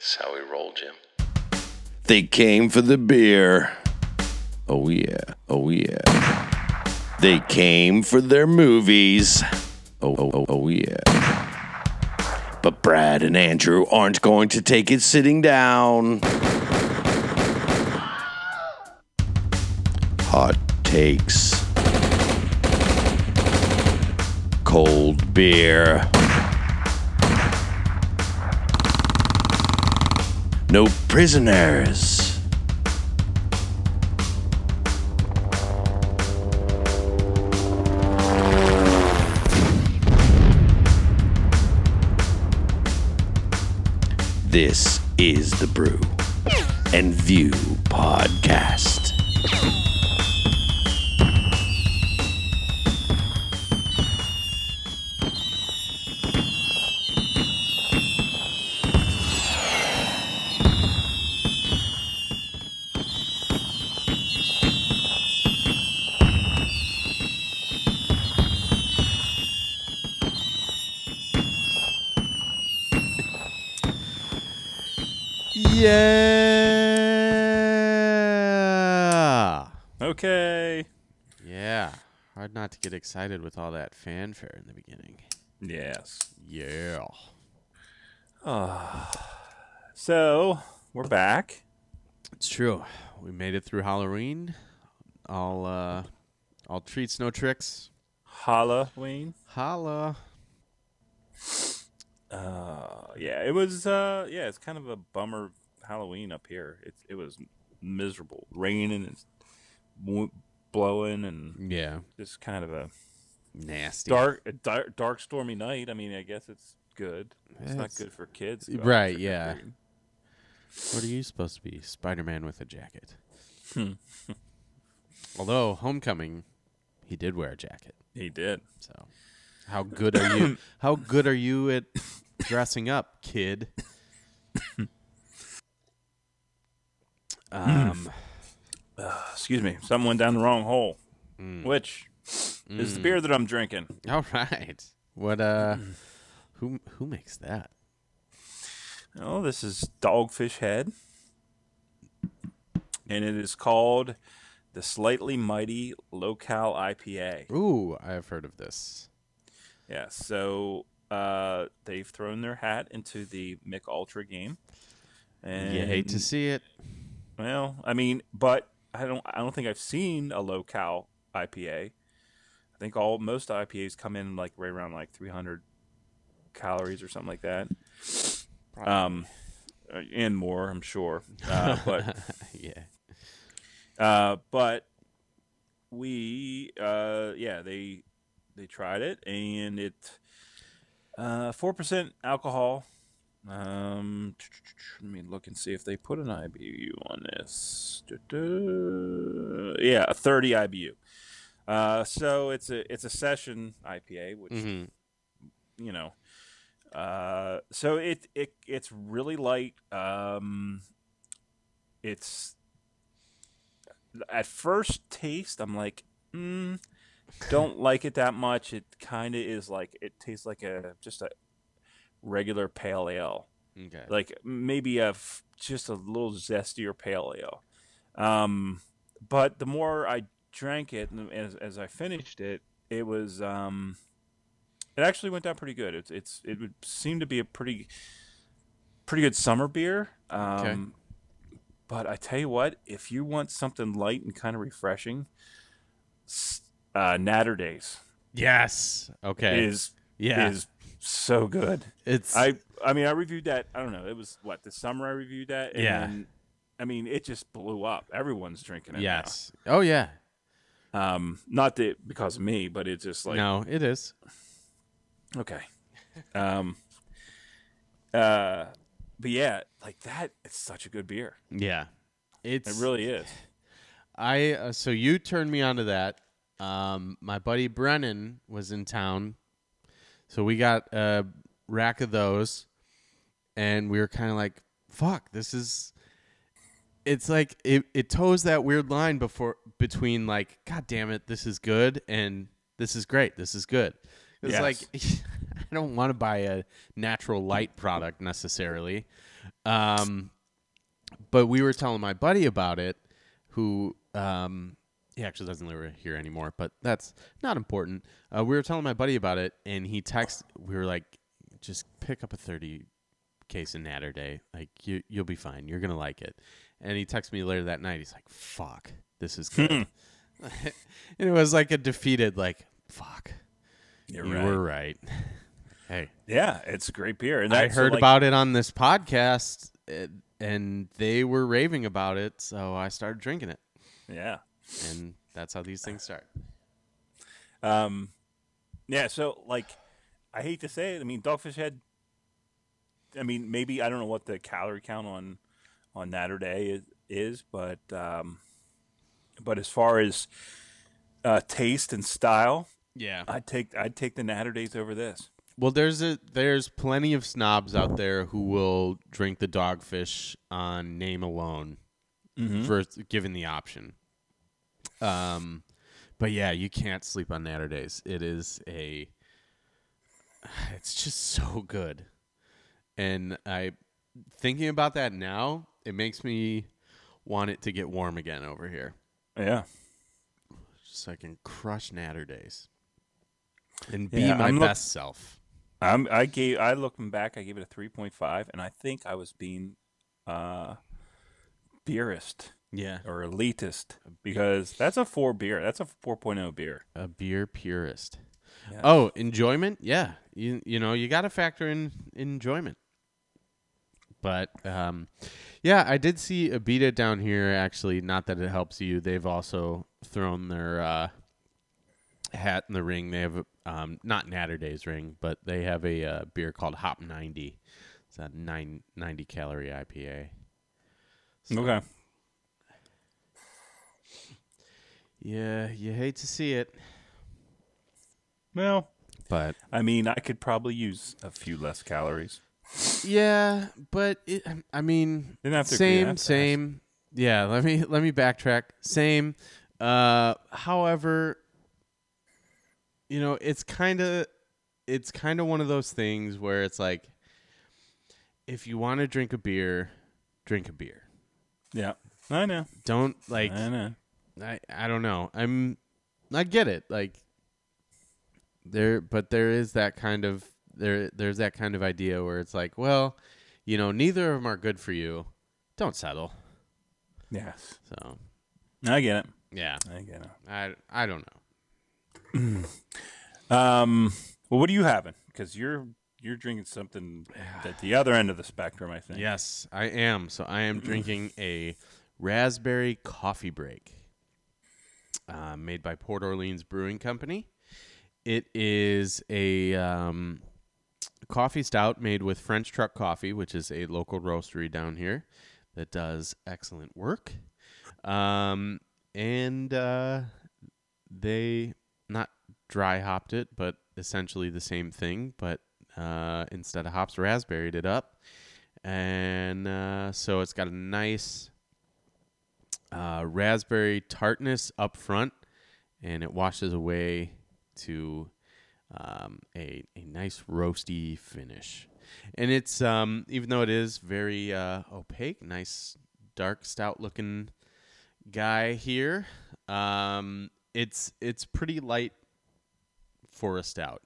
That's how we roll, Jim. They came for the beer. Oh, yeah. Oh, yeah. They came for their movies. Oh, oh, oh, oh, yeah. But Brad and Andrew aren't going to take it sitting down. Hot takes. Cold beer. No prisoners. This is the Brew and View podcast. Yeah. Okay. Yeah. Hard not to get excited with all that fanfare in the beginning. Yes. Yeah. So we're back. It's true. We made it through Halloween. All uh all treats, no tricks. Halloween. Holla. Uh, yeah, it was. Uh, yeah, it's kind of a bummer Halloween up here. It it was miserable, raining and blowing, and Yeah. just kind of a Nasty. dark, a dark, dark, stormy night. I mean, I guess it's good. It's not good for kids, to go out Right, yeah. What are you supposed to be? Spider Man with a jacket. Hmm. Although homecoming, he did wear a jacket. He did. So how good are you how good are you at dressing up, kid? um Excuse me. Something went down the wrong hole. Mm. Which is the beer that I'm drinking. all right. What uh who who makes that? Oh, this is Dogfish Head. And it is called the Slightly Mighty Local IPA. Ooh, I've heard of this. Yeah, so uh, they've thrown their hat into the Mich Ultra game. And you hate to see it. Well, I mean, but I don't I don't think I've seen a low cal IPA. I think all most IPAs come in like right around like 300 calories or something like that. Um uh, and more, I'm sure. Uh, but yeah. Uh, but we, uh, yeah, they they tried it, and it uh, four percent alcohol. Um, let me look and see if they put an IBU on this. Yeah, a thirty IBU. Uh, so it's a it's a session IPA, which Mhm. you know. Uh, so it it it's really light. Um, it's at first taste, I'm like, mm, don't like it that much. It kind of is like it tastes like a just a regular pale ale, Okay. like maybe a f- just a little zestier pale ale. Um, but the more I drank it, and as as I finished it, it was um, it actually went down pretty good. It's it's it would seem to be a pretty pretty good summer beer. Um, But I tell you what, if you want something light and kind of refreshing, uh, Naturdays yes. Okay. is yeah. is so good. it's I I mean I reviewed that. I don't know. It was what the summer I reviewed that. And Yeah. then, I mean it just blew up. Everyone's drinking it. now. yes. Oh yeah. Um, not that because of me, but it's just like no, it is. okay. Um. Uh, but yeah, like that. It's such a good beer. Yeah. It's It really is. I uh, so you turned me onto that. Um, my buddy Brennan was in town, so we got a rack of those, and we were kind of like, "Fuck, this is." It's like it, it toes that weird line before between like, "God damn it, this is good," and "This is great, this is good." It's Yes. like I don't want to buy a natural light product necessarily. Um, but we were telling my buddy about it, who um, he actually doesn't live here anymore, but that's not important. Uh, we were telling my buddy about it, and he texted. We were like, "Just pick up a thirty case of Naturday. Like you, you'll be fine. You're gonna like it." And he texted me later that night. He's like, "Fuck, this is good." and it was like a defeated, like, "Fuck, You're you right. were right." hey, Yeah, it's a great beer. And I heard like, about it on this podcast, and they were raving about it, so I started drinking it, Yeah. And that's how these things start. Um, yeah. So like, I hate to say it. I mean, Dogfish Head. I mean, maybe I don't know what the calorie count on on Naturday is, is but um, but as far as uh, taste and style, Yeah. I'd take I'd take the Naturdays over this. Well, there's a there's plenty of snobs out there who will drink the dogfish on name alone, for given the option. Um, but yeah, you can't sleep on Naturdays. It is a, it's just so good, and I thinking about that now, it makes me want it to get warm again over here, Yeah. just so I can crush Naturdays and Yeah, be my I'm look- best self. I'm, I gave I looking back, I gave it a three point five, and I think I was being uh, beerist Yeah. or elitist because that's a four beer. That's a 4.0 beer. A beer purist. Yeah. Oh, enjoyment? Yeah. You you know, you got to factor in enjoyment. But um yeah, I did see Abita down here actually, not that it helps you. They've also thrown their uh hat in the ring. They have um not Naturdays ring, but they have a uh, beer called Hop 90. It's a nine, 90 calorie IPA. So, Okay. Yeah, you hate to see it, Well, but I mean, I could probably use a few less calories. Yeah, but it, I mean, Didn't have to agree same, same. Yeah, let me let me backtrack. Same. Uh, however, you know, it's kind of it's kind of one of those things where it's like, if you want to drink a beer, drink a beer. Yeah, I know. Don't like I know. I I don't know. I'm I get it. Like there but there is that kind of there there's that kind of idea where it's like, well, you know, neither of them are good for you. Don't settle. Yes, So, I get it. yeah. I get it. I I don't know. Um, well, what are you having? Because you're you're drinking something at the other end of the spectrum. I think. Yes, I am. So I am drinking a raspberry coffee break, uh, made by Port Orleans Brewing Company. It is a um, coffee stout made with French Truck Coffee, which is a local roastery down here that does excellent work. Um, and uh, they not dry hopped it, but essentially the same thing, but uh, instead of hops, raspberried it up. And uh, so it's got a nice uh, raspberry tartness up front, and it washes away to um, a, a nice roasty finish. And it's, um, even though it is very uh, opaque, nice dark stout looking guy here, um, it's, it's pretty light for a stout.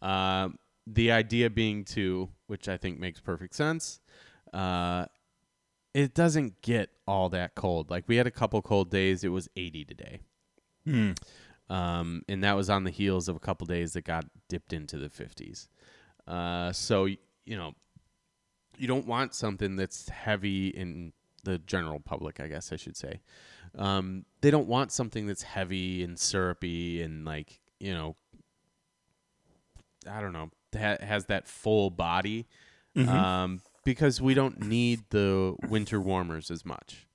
Um, the idea being to, which I think makes perfect sense, uh, it doesn't get all that cold. Like we had a couple cold days; it was 80 today, Hmm. um, and that was on the heels of a couple days that got dipped into the 50s. Uh, so you know, you don't want something that's heavy in the general public, I guess I should say. Um, they don't want something that's heavy and syrupy and like you know I don't know, ha- has that full body um, because we don't need the winter warmers as much.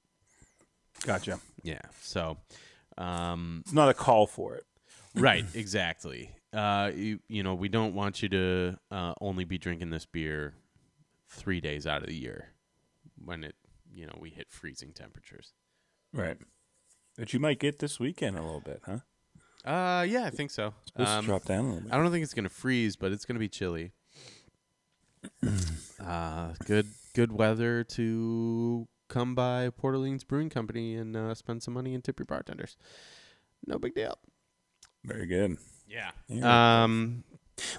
Gotcha. Yeah. So, um, It's not a call for it. right, exactly. Uh, you, you know, we don't want you to uh, only be drinking this beer three days out of the year when it, you know, we hit freezing temperatures. Right. But you might get this weekend a little bit, huh? Uh, yeah, I think so. Um, drop down a little bit. I don't think it's gonna freeze, but it's gonna be chilly. uh, good good weather to come by Port Orleans Brewing Company and uh, spend some money and tip your bartenders. No big deal. Very good. Yeah. Yeah. Um.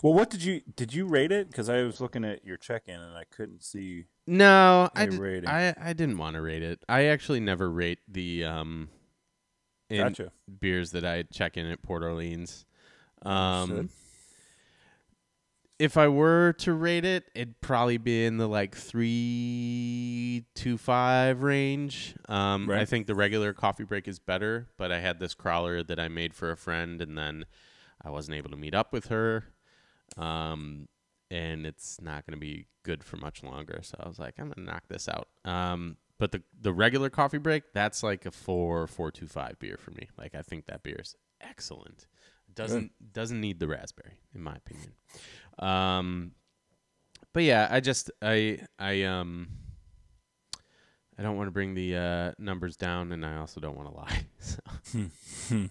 Well, what did you did you rate it? Because I was looking at your check-in and I couldn't see. No, I, did, rating. I I didn't want to rate it. I actually never rate the um in Gotcha. beers that I check in at Port Orleans. Um, Understood. If I were to rate it, it'd probably be in the like three to five range. Um, I think the regular coffee break is better, but I had this crawler that I made for a friend, and then I wasn't able to meet up with her. Um, and it's not going to be good for much longer. So I was like, I'm going to knock this out. Um, but the the regular coffee break, that's like a four four two five beer for me. Like I think that beer is excellent. Doesn't doesn't need the raspberry, in my opinion. Um, but yeah, I just I I um I don't want to bring the uh, numbers down, and I also don't want to lie.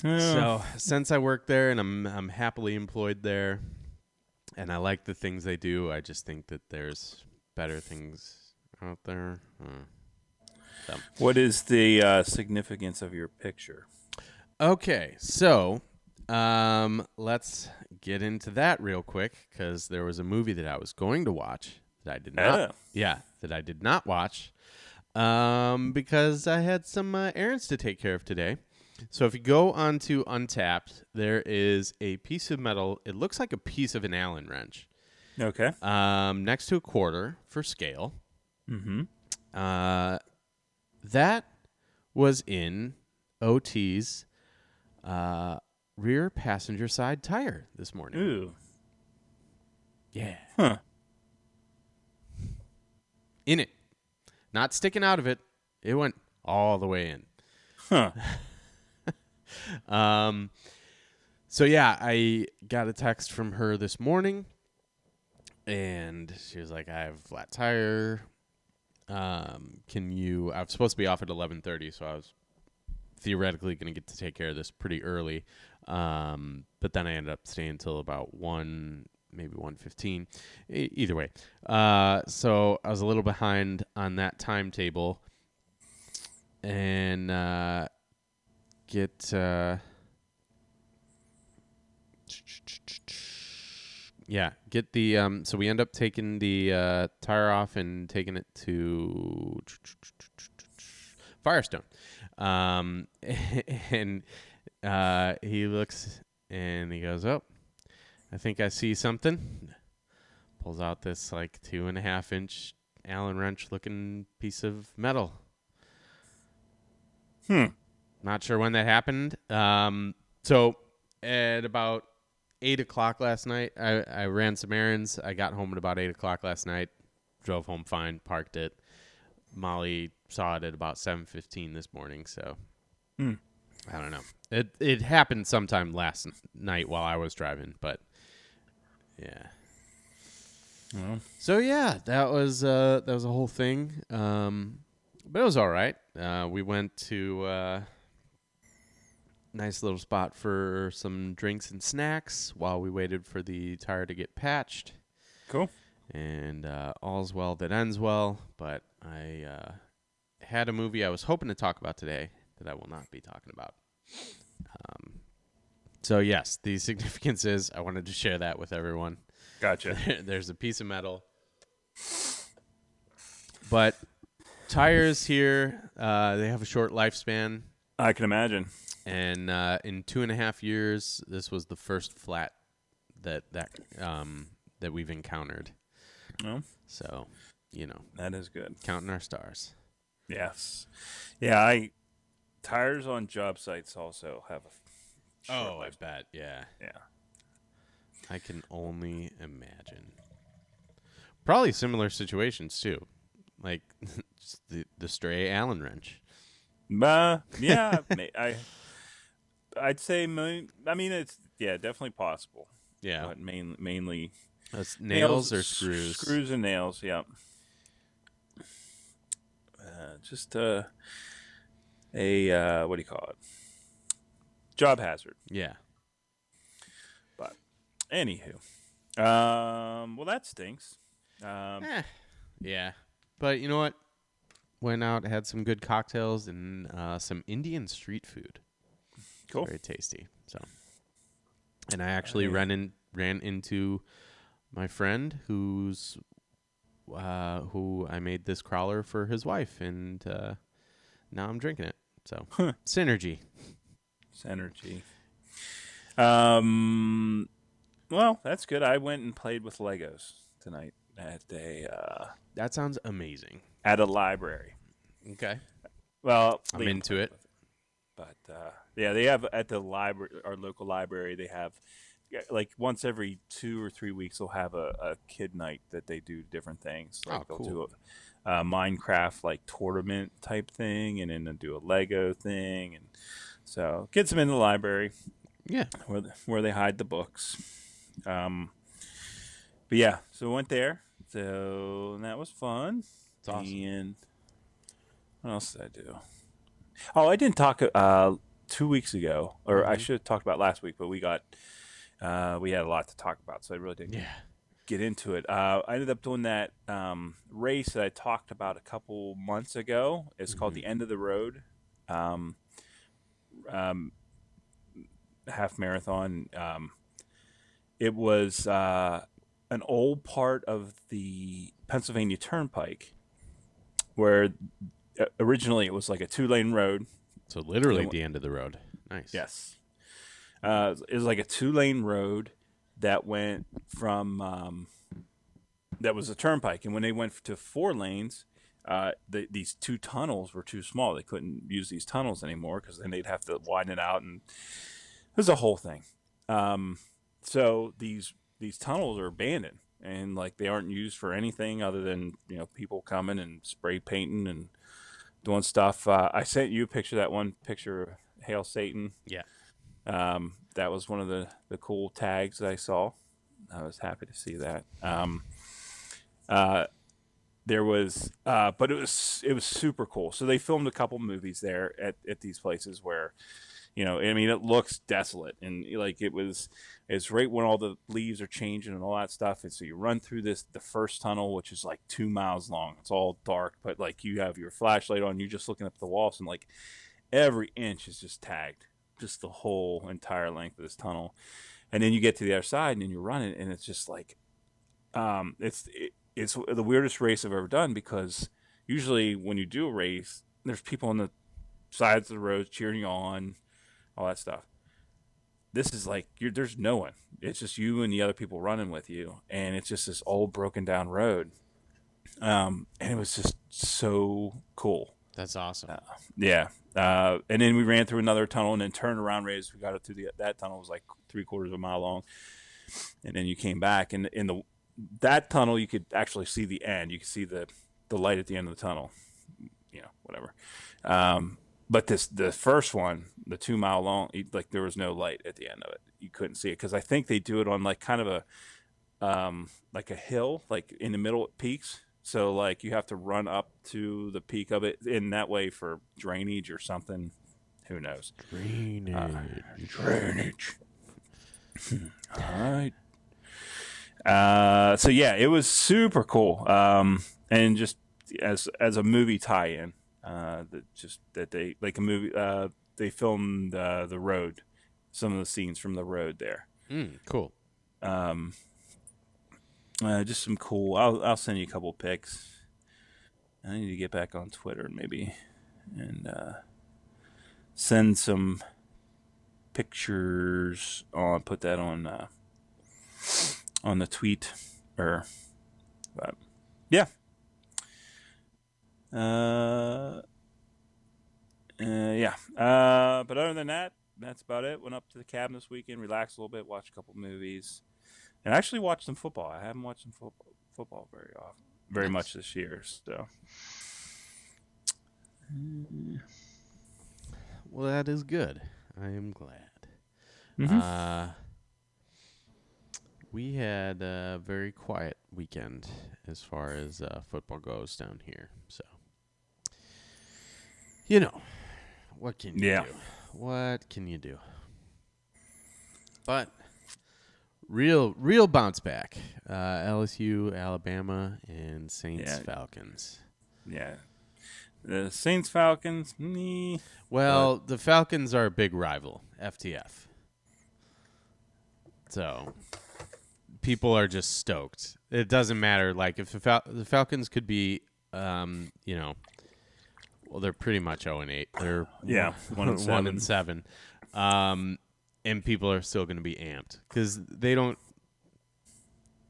So. So since I work there and I'm I'm happily employed there, and I like the things they do, I just think that there's better things out there. Uh. What is the uh, significance of your picture? Okay, so um, let's get into that real quick because there was a movie that I was going to watch that I did not. Oh. Yeah, that I did not watch um, because I had some uh, errands to take care of today. So if you go onto Untappd, there is a piece of metal. It looks like a piece of an Allen wrench Okay. um, next to a quarter for scale. Mm-hmm. Uh, that was in OT's uh, rear passenger side tire this morning. Ooh. Yeah. Huh. In it. Not sticking out of it. It went all the way in. Huh. Um, so yeah, I got a text from her this morning, and she was like, "I have a flat tire. Um, can you?" I was supposed to be off at eleven thirty, so I was theoretically going to get to take care of this pretty early. Um, but then I ended up staying until about one, maybe one fifteen. E- either way, uh, so I was a little behind on that timetable, and uh, get. Uh, yeah, get the um. So we end up taking the uh, tire off and taking it to Firestone, um, and uh, he looks and he goes, "Oh, I think I see something." Pulls out this like two and a half inch Allen wrench looking piece of metal. Hmm. Not sure when that happened. Um, so at about eight o'clock last night, I, I ran some errands. I got home at about eight o'clock last night. Drove home fine, parked it. Molly saw it at about seven fifteen this morning. So Hmm. I don't know. It it happened sometime last n- night while I was driving, but yeah. Well, So yeah, that was uh, that was a whole thing. Um, but it was all right. Uh, we went to uh, nice little spot for some drinks and snacks while we waited for the tire to get patched. cool. And uh, all's well that ends well. But I uh, had a movie I was hoping to talk about today that I will not be talking about. Um, so yes, the significance is I wanted to share that with everyone. Gotcha. There's a piece of metal. But tires here, uh, they have a short lifespan. I can imagine. And uh, in two and a half years, this was the first flat that that um, that we've encountered. So, you know, that is good. counting our stars. Yes. Yeah, I tires on job sites also have a Oh, I bet. Yeah, yeah. I can only imagine. Probably similar situations too, like the the stray Allen wrench. Uh, yeah, I I'd say I mean it's yeah, definitely possible. Yeah, But main, mainly That's nails, or screws. Screws and nails, yeah. Uh, just uh a uh, what do you call it? Job hazard. Yeah. But anywho, um, well that stinks. Um, Eh, yeah. But you know what? Went out, had some good cocktails and uh, some Indian street food. Cool. Very tasty. So, and I actually ran in ran into my friend who's uh, who I made this crawler for his wife, and uh, now I'm drinking it. So synergy. Synergy. Um, well, that's good. I went and played with Legos tonight at a uh, That sounds amazing. at a library. Okay. Well, I'm into played it. But uh, yeah, they have at the library, our local library, they have like once every two or three weeks they'll have a, a kid night that they do different things. Like Oh, they'll cool. do a, a Minecraft like tournament type thing, and then they'll do a Lego thing, and so gets them in the library Yeah. where where they hide the books. Um, but yeah, so we went there. So that was fun. It's awesome. And what else did I do? Oh, I didn't talk uh, two weeks ago, or I Mhm. should have talked about last week, but we got uh, we had a lot to talk about, so I really didn't Yeah. get into it. Uh, I ended up doing that um, race that I talked about a couple months ago. It's called the End of the Road um, um, half marathon. Um, it was uh, an old part of the Pennsylvania Turnpike where uh, originally it was like a two lane road. So literally the end of the road. Nice. Yes. Uh, it was like a two lane road that went from um, that was a turnpike, and when they went to four lanes, uh, the, these two tunnels were too small. They couldn't use these tunnels anymore because then they'd have to widen it out, and it was a whole thing. Um, so these these tunnels are abandoned, and like they aren't used for anything other than you know people coming and spray painting and doing stuff. Uh, I sent you a picture. That one picture of Hail Satan. Yeah. Um, that was one of the, the cool tags that I saw. I was happy to see that. Um, uh, there was, uh, but it was it was super cool. So they filmed a couple movies there at, at these places where, you know, I mean, it looks desolate and like it was. It's right when all the leaves are changing and all that stuff. And so you run through this the first tunnel, which is like two miles long. It's all dark, but like you have your flashlight on, you're just looking up the walls, and like every inch is just tagged, just the whole entire length of this tunnel. And then you get to the other side, and then you run it, and it's just like, um, it's it, it's the weirdest race I've ever done because usually when you do a race, there's people on the sides of the road cheering you on, all that stuff. This is like you're, there's no one. It's just you and the other people running with you, and it's just this old broken down road. Um, and it was just so cool. That's awesome. Yeah. Uh, and then we ran through another tunnel and then turned around. Raised. We got up to the that tunnel was like three quarters of a mile long, and then you came back and in the that tunnel you could actually see the end. You could see the the light at the end of the tunnel. You know, whatever. Um, but this the first one, the two mile long, like there was no light at the end of it. You couldn't see it because I think they do it on like kind of a um, like a hill, like in the middle it peaks. So like you have to run up to the peak of it in that way for drainage or something. Who knows? Drainage. Drainage. All right. Uh, so yeah, it was super cool. Um, and just as as a movie tie-in, uh, that just that they like a movie. Uh, they filmed uh, the road, some of the scenes from the road there. Mm, cool. Um, uh, just some cool. I'll I'll send you a couple pics. I need to get back on Twitter maybe, and uh, send some pictures on. Put that on uh, on the tweet, or but yeah. Uh, uh, yeah. Uh, but other than that, that's about it. Went up to the cabin this weekend, relaxed a little bit, watched a couple movies, and actually watched some football. I haven't watched some football, football very often, very Nice. much this year. So Well, that is good. I am glad. Mhm. Uh, we had a very quiet weekend as far as uh, football goes down here. So, you know, what can you Yeah. do? What can you do? But real, real bounce back. Uh, LSU, Alabama, and Saints Yeah. Falcons. Yeah. The Saints Falcons. meh. Well, the Falcons are a big rival, FTF. So people are just stoked. It doesn't matter. Like if the, Fal- the Falcons could be, um, you know, well, they're pretty much zero and eight. They're Yeah, one and one and seven, um, and people are still going to be amped because they don't.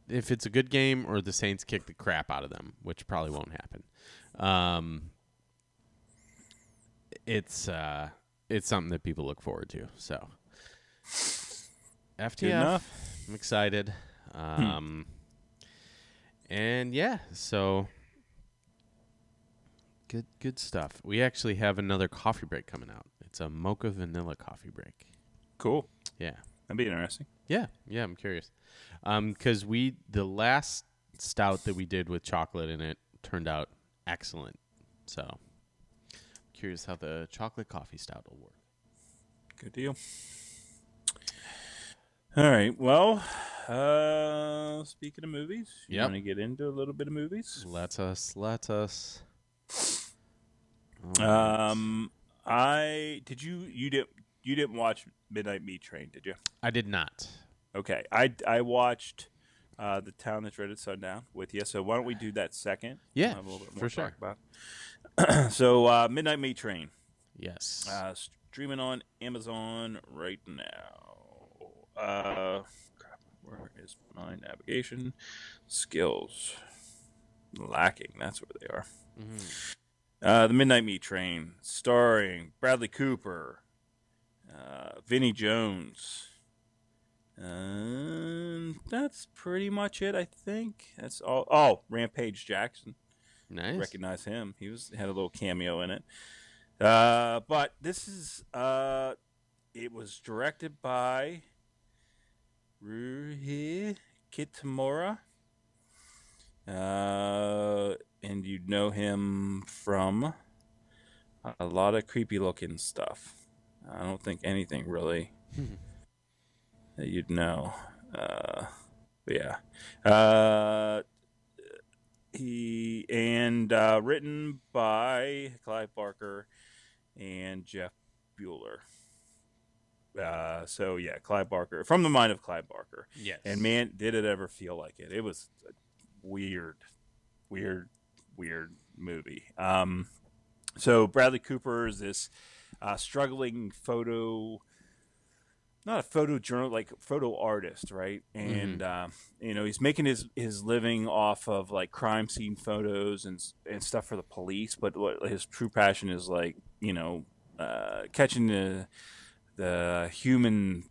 If it's a good game or the Saints kick the crap out of them, which probably won't happen, um, it's uh, it's something that people look forward to. So, FTF, enough. I'm excited. Um, and yeah, so good, good stuff. We actually have another coffee break coming out. It's a mocha vanilla coffee break. Cool. Yeah, That'd be interesting. yeah, yeah. I'm curious, um, because we the last stout that we did with chocolate in it turned out excellent. So, curious how the chocolate coffee stout will work. Good deal. All right. Well, uh, speaking of movies, you Yep. want to get into a little bit of movies? Let us, let us. Right. Um, I did you you didn't you didn't watch Midnight Meat Train, did you? I did not. Okay, I I watched uh, the town that dreaded sundown with you. So why don't we do that second? Yeah, We'll have a little bit for sure. talk about. so uh, Midnight Meat Train, Yes. uh, streaming on Amazon right now. Uh, crap, where is my navigation skills? Lacking. That's where they are. Mhm. Uh, the Midnight Meat Train, starring Bradley Cooper, uh, Vinnie Jones. And that's pretty much it, I think. That's all. Oh, Rampage Jackson. Nice. Recognize him. He was had a little cameo in it. Uh, but this is uh, it was directed by Ryuhei Kitamura. Uh, and you'd know him from a lot of creepy looking stuff. I don't think anything really that you'd know. Uh, yeah. Uh, he and uh, written by Clive Barker and Jeff Buhler. Uh, so yeah, Clive Barker from the mind of Clive Barker. Yes. And man, did it ever feel like it? It was weird, weird, weird movie. Um, so Bradley Cooper is this uh, struggling photo, not a photo journal, like photo artist, right? And uh, you know he's making his his living off of like crime scene photos and and stuff for the police. But what his true passion is like, you know, uh, catching the the human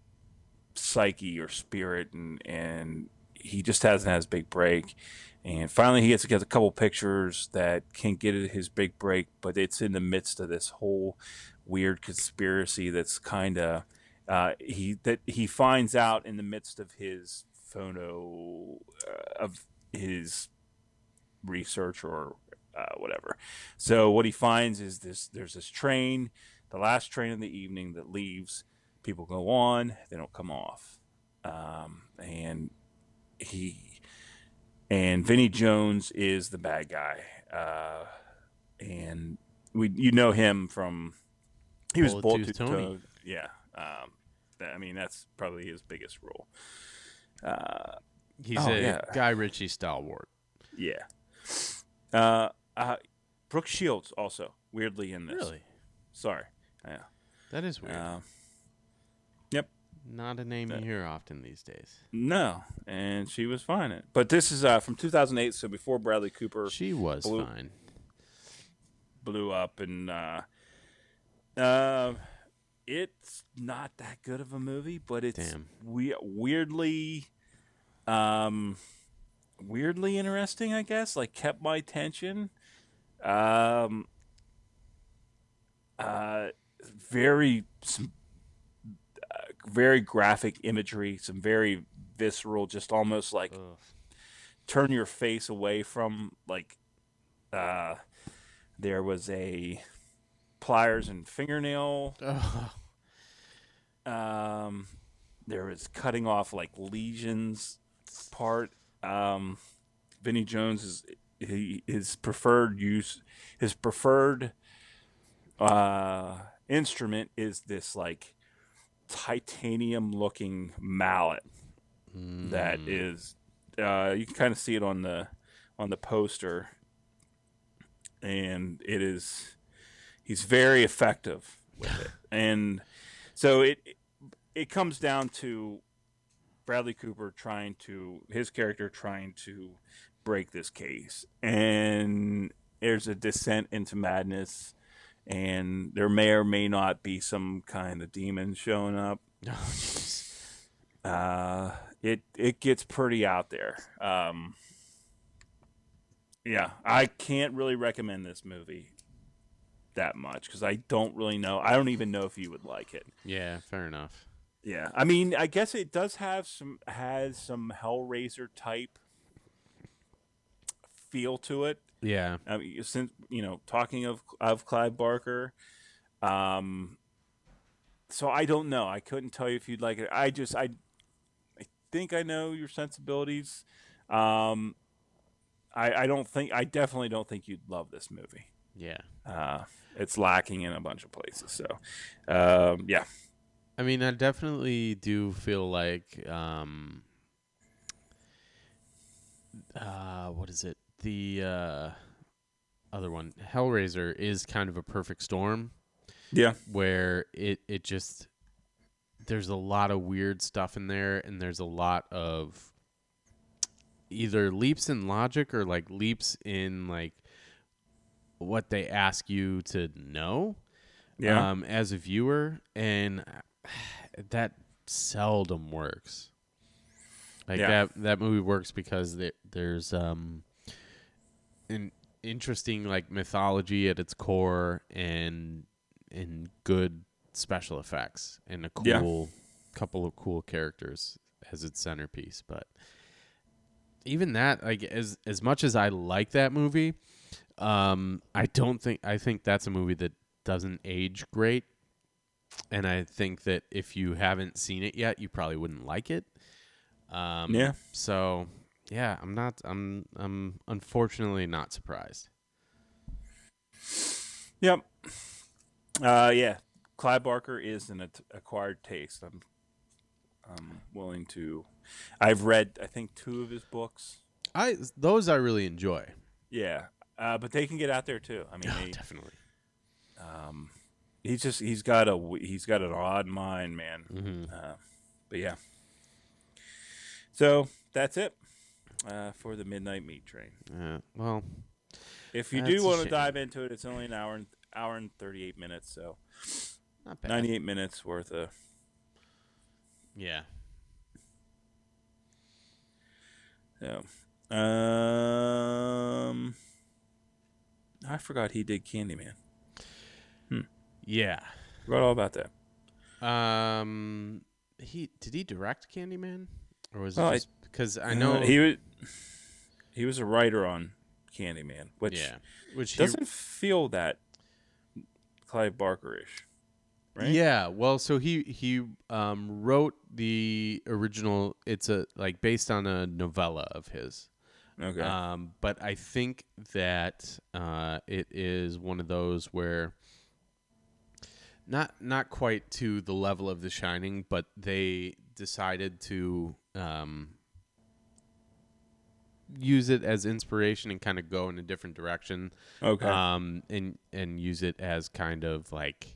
psyche or spirit and and he just hasn't had his big break. And finally he gets to get a couple pictures that can get his big break but it's in the midst of this whole weird conspiracy that's kind of uh, he that he finds out in the midst of his phono uh, of his research or uh, whatever. So what he finds is this there's this train the last train in the evening that leaves. People go on they don't come off. Um, and he and Vinnie Jones is the bad guy uh, and we you know him from he was Bullet Tooth Tony. Yeah um, that- I mean that's probably his biggest role uh, He's Oh, a yeah. Guy Ritchie stalwart. yeah uh, uh, Brooke Shields also weirdly in this Really? sorry yeah That is weird. uh, Not a name you hear often these days. No, and she was fine. It, but this is uh, from 2008, so before Bradley Cooper She was Blue- fine. blew up, and uh, uh, it's not that good of a movie, but it's we- weirdly, um, weirdly interesting. I guess like kept my attention. Um, uh, very some very graphic imagery, some very visceral, just almost like Ugh. turn your face away from like uh there was a pliers and fingernail. Um, there was cutting off like lesions part. Um, Vinnie Jones is he, his preferred use, his preferred uh, instrument is this like titanium looking mallet that is uh, you can kind of see it on the on the poster. And it is he's very effective with it. And so it it comes down to Bradley Cooper trying to his character trying to break this case. And there's a descent into madness and there may or may not be some kind of demon showing up Oh, uh, it it gets pretty out there. Um, yeah, I can't really recommend this movie that much because I don't really know. I don't even know if you would like it. yeah, fair enough. Yeah, I mean, I guess it does have some has some Hellraiser type feel to it. Yeah, I mean, since you know, talking of of Clive Barker, um, so I don't know. I couldn't tell you if you'd like it. I just I, I think I know your sensibilities. Um, I I don't think I definitely don't think you'd love this movie. yeah. Uh, it's lacking in a bunch of places. So, um, yeah, I mean, I definitely do feel like, um, uh, what is it? The uh, other one, Hellraiser, is kind of a perfect storm yeah, where it it just there's a lot of weird stuff in there, and there's a lot of either leaps in logic or like leaps in like what they ask you to know yeah, um, as a viewer, and that seldom works. Like Yeah. that that movie works because there, there's um an interesting like mythology at its core and and good special effects and a Yeah. cool couple of cool characters as its centerpiece. But even that, like as as much as I like that movie, um, I don't think I think that's a movie that doesn't age great. And I think that if you haven't seen it yet, you probably wouldn't like it. Um, Yeah. So yeah, I'm not. I'm. I'm unfortunately not surprised. yep. Uh, yeah, Clive Barker is an at- acquired taste. I'm I'm willing to. I've read I think two of his books. I those I really enjoy. Yeah, uh, but they can get out there too. I mean, they, Definitely. um, he's just he's got a he's got an odd mind, man. hmm Uh, but yeah. So that's it uh, for the midnight meat train. Yeah. Well, If you That's do a want to shame. dive into it, it's only an hour and hour and thirty eight minutes, so not bad. ninety eight minutes worth of Yeah. So, um, I forgot he did Candyman. Yeah. Forgot all about that. Um. He did he direct Candyman, or was it Well, I- just because I know Uh, he was he was a writer on Candyman, which yeah, which he doesn't feel that Clive Barker-ish, right? Yeah, well, so he he um, wrote the original. It's a like based on a novella of his. Okay. Um, but I think that uh, it is one of those where not not quite to the level of The Shining, but they decided to um, use it as inspiration and kind of go in a different direction okay. um, and and use it as kind of like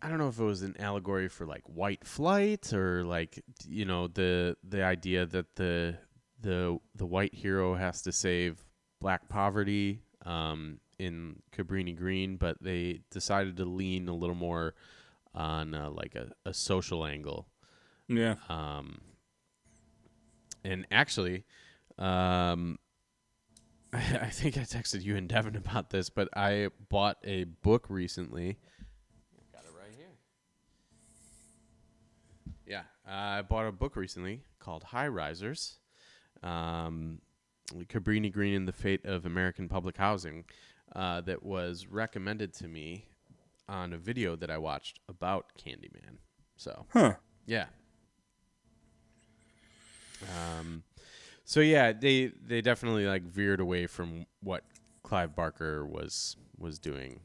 I don't know if it was an allegory for like white flight or like you know the the idea that the the the white hero has to save black poverty um, in Cabrini Green, but they decided to lean a little more on uh, like a, a social angle. yeah. Um, and actually, um, I, I think I texted you and Devin about this, but I bought a book recently. Got it right here. Yeah, I bought a book recently called High Risers. Um, Cabrini Green and the Fate of American Public Housing. uh, that was recommended to me on a video that I watched about Candyman. So Huh. yeah. Um, so yeah, they they definitely like veered away from what Clive Barker was was doing.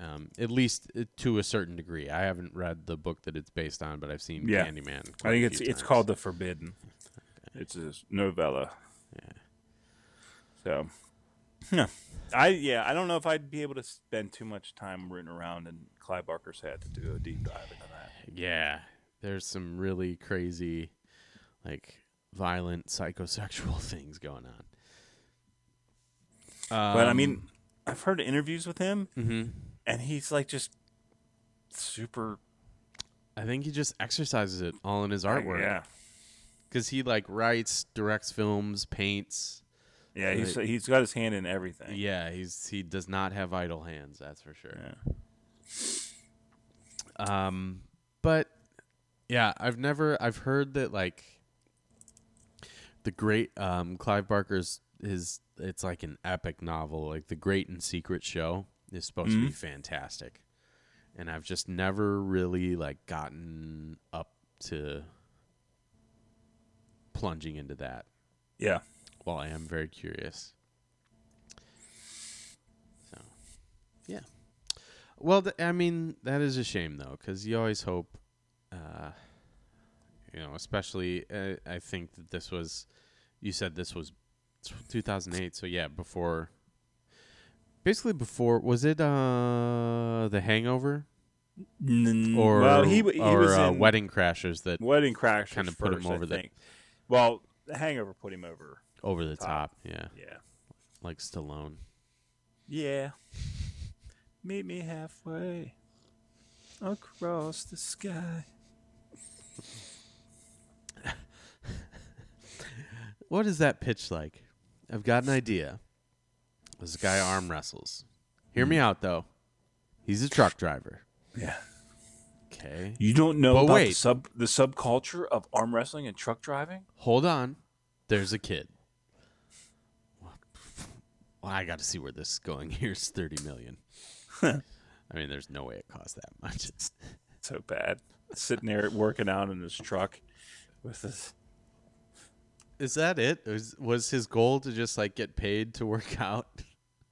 Um, at least uh, to a certain degree. I haven't read the book that it's based on, but I've seen Yeah. Candyman. I think it's it's times. called The Forbidden. It's a novella. Yeah. So, yeah. I yeah, I don't know if I'd be able to spend too much time rooting around in Clive Barker's head to do a deep dive into that. Yeah, there's some really crazy, like violent psychosexual things going on. But I Um, mean, I've heard interviews with him, mhm. and he's like just super I think he just exercises it all in his artwork. Yeah, because he like writes, directs films, paints. yeah. He's Right. he's got his hand in everything. Yeah, he's he does not have idle hands. That's for sure. Yeah. Um, but yeah, I've never I've heard that like the great um Clive Barker's his it's like an epic novel, like The Great and Secret Show is supposed to be fantastic. And I've just never really like gotten up to plunging into that. Yeah. Well, I am very curious. So, yeah. Well, th- I mean, that is a shame though, because you always hope, uh, you know, especially uh, I think that this was, you said this was 2008, so yeah, before, basically before, was it uh The Hangover N- or well, he w- he or was uh, in Wedding Crashers that Wedding Crashers kinda put him first, I over the- think. Well, the Hangover put him over. over the Top. top, yeah, Yeah. like Stallone. Yeah. Meet me halfway across the sky. What is that pitch like? I've got an idea. This guy arm wrestles. Hear Hmm. me out though. He's a truck driver. Yeah. Okay. You don't know But about the sub the subculture of arm wrestling and truck driving? Hold on. There's a kid. Well, I got to see where this is going. Here's 30 million. I mean, there's no way it cost that much. It's so bad. Sitting there working out in his truck with his Is that it? Was, was his goal to just like get paid to work out?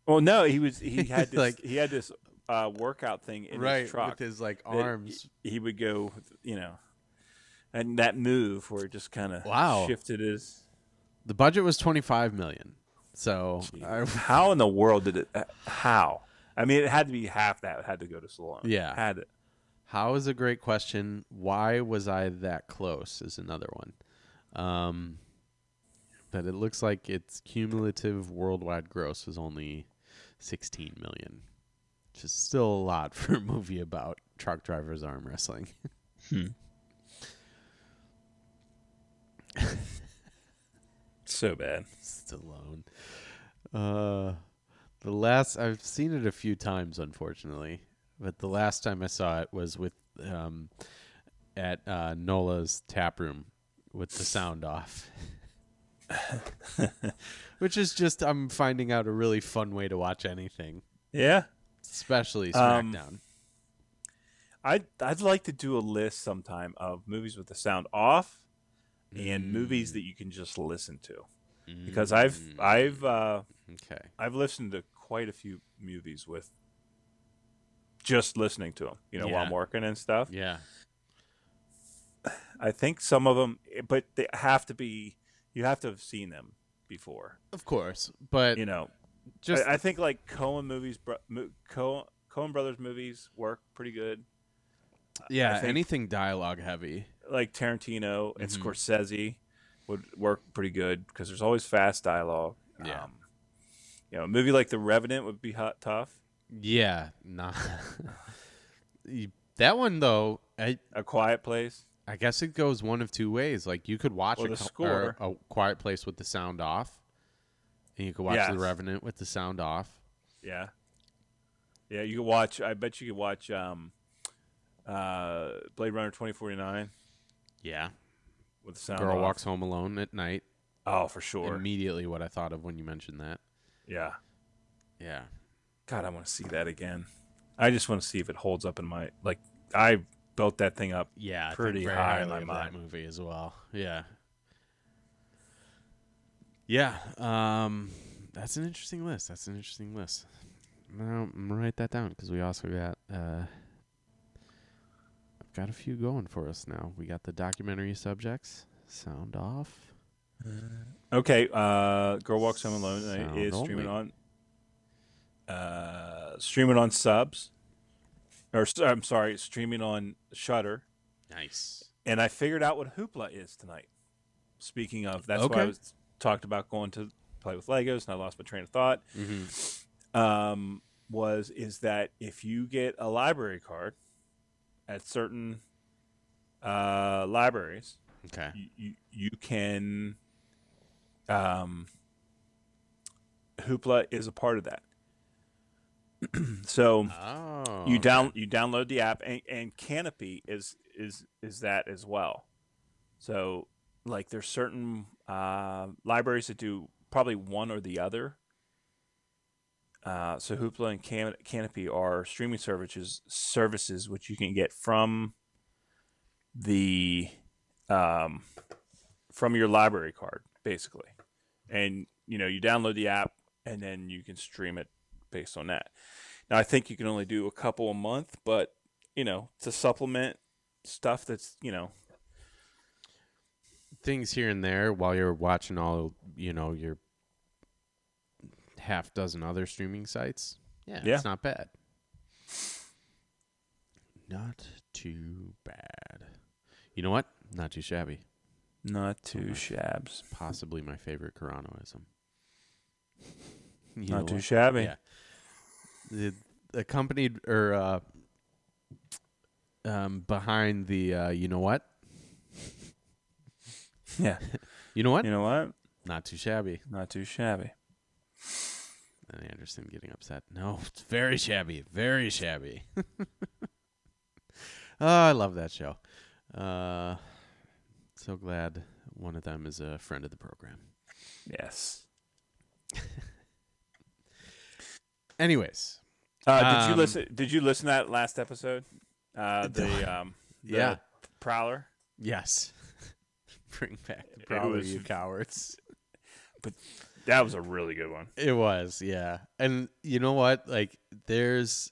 Well, no, he was he had this Like- he had this uh, workout thing in right, his truck. with his like arms. He, he would go, you know, and that move where it just kind of Wow. shifted his. The budget was 25 million. So, I, How in the world did it? uh, How? I mean, it had to be half that It had to go to Stallone. Yeah. had to. How is a great question. Why was I that close? Is another one. Um, but it looks like its cumulative worldwide gross was only 16 million, which is still a lot for a movie about truck drivers arm wrestling. So bad. Stallone. Uh, the last I've seen it a few times, unfortunately, but the last time I saw it was with um, at uh, Nola's tap room with the sound off, which is just I'm finding out a really fun way to watch anything, Yeah, especially Um, SmackDown. I'd I'd like to do a list sometime of movies with the sound off and movies that you can just listen to. Because I've I've uh, okay, I've listened to quite a few movies with just listening to them, you know, while I'm working and stuff. yeah, I think some of them, but they have to be. You have to have seen them before. of course, but You know, just I, I think like Coen movies, Coen, Coen Brothers movies work pretty good. yeah, anything dialogue heavy. Like Tarantino and Mhm. Scorsese would work pretty good because there's always fast dialogue. Yeah. Um, you know, a movie like The Revenant would be hot tough. Yeah, nah. That one though, I A Quiet Place. I guess it goes one of two ways. Like you could watch a, score- a Quiet Place with the sound off, and you could watch Yes. The Revenant with the sound off. Yeah. Yeah, you could watch. I bet you could watch um, uh, Blade Runner twenty forty nine Yeah, with the sound. Girl off. walks home alone at night. Oh, for sure. Immediately, what I thought of when you mentioned that. yeah. Yeah, God, I want to see that again. I just want to see if it holds up in my like. I built that thing up. Yeah, Pretty high in my mind. movie as well. Yeah. Yeah, um, that's an interesting list. That's an interesting list. Now I'm gonna write that down because we also got uh, I've got a few going for us now. We got the documentary subjects. Sound off. Okay, uh, Girl Walks Home Alone uh, Sound is streaming only. on uh, streaming on subs, or I'm sorry, streaming on Shudder. Nice. And I figured out what Hoopla is tonight. Speaking of, that's why I was talked about going to play with Legos, and I lost my train of thought. Mm-hmm. Um, was is that if you get a library card at certain uh, libraries, Okay. you, you, you can um, Hoopla is a part of that. so Oh. you okay. down you download the app and, and Kanopy is is is that as well. So like there's certain uh, libraries that do probably one or the other. Uh, so Hoopla and Can- Kanopy are streaming services services which you can get from the um, from your library card basically, and you know you download the app and then you can stream it based on that. Now I think you can only do a couple a month, but you know to supplement stuff that's you know things here and there while you're watching all you know your half dozen other streaming sites. Yeah, Yeah. it's not bad. Not too bad. You know what? Not too shabby. not too Okay. shabs, Possibly my favorite Caranoism. You not too what? shabby. Yeah. The accompanied or uh, um, behind the uh, you know what? Yeah. You know what? You know what? Not too shabby. Not too shabby. And Anderson getting upset. No, it's very shabby. Very shabby. oh, I love that show. Uh, so glad one of them is a friend of the program. Yes. Anyways, Uh, did you Um, listen? Did you listen to that last episode? Uh, The- the um, the yeah. Prowler. yes. Bring back the prowler, was- you cowards. But that was a really good one. It was, yeah. And you know what? Like, there's,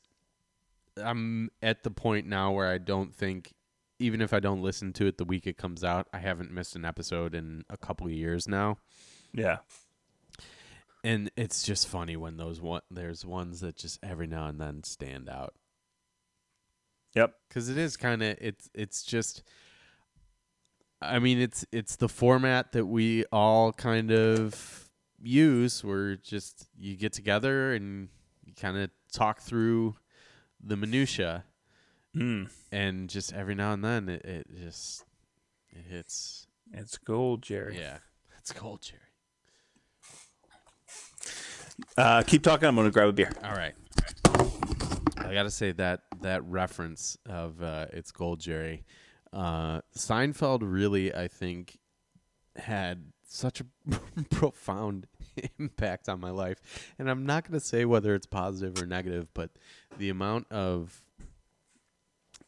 I'm at the point now where I don't think, even if I don't listen to it the week it comes out, I haven't missed an episode in a couple of years now. Yeah. And it's just funny when those one, there's ones that just every now and then stand out. Yep. because it is kind of it's it's just i mean it's it's the format that we all kind of use where just you get together and you kind of talk through the minutia Mm. and just every now and then it, it just it hits It's gold, Jerry. yeah it's gold, jerry Uh, keep talking. I'm gonna grab a beer. all right i gotta say that that reference of uh it's gold jerry uh seinfeld really i think had such a profound impact on my life and i'm not going to say whether it's positive or negative but the amount of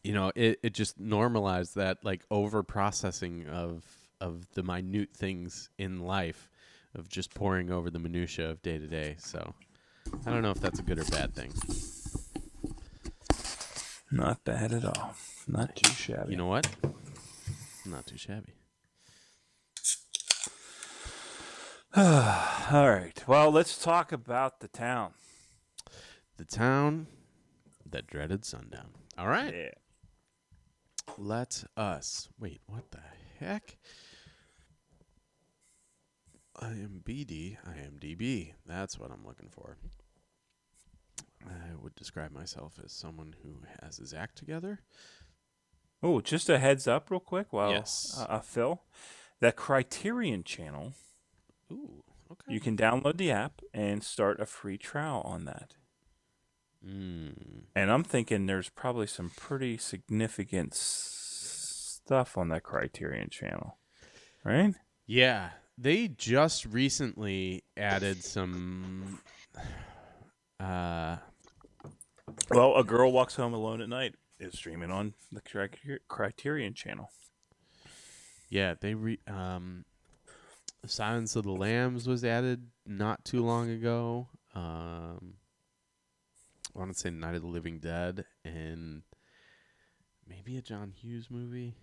you know it, it just normalized that like over processing of of the minute things in life of just pouring over the minutia of day to day so i don't know if that's a good or bad thing Not bad at all. Not too shabby. you know what not too shabby All right. Well, let's talk about the town. the town that dreaded sundown all right Yeah. Let us wait. What the heck? IMBD, IMDb. That's what I'm looking for. I would describe myself as someone who has his act together. Oh, just a heads up, real quick. While Yes. uh, uh, Phil, that Criterion channel, Ooh, okay. you can download the app and start a free trial on that. Mm, And I'm thinking there's probably some pretty significant s- stuff on that Criterion channel, right? yeah, they just recently added some uh, Well, A Girl Walks Home Alone at Night is streaming on the Criterion- channel. Yeah, they re um Silence of the Lambs was added not too long ago. Um I want to say Night of the Living Dead and maybe a John Hughes movie.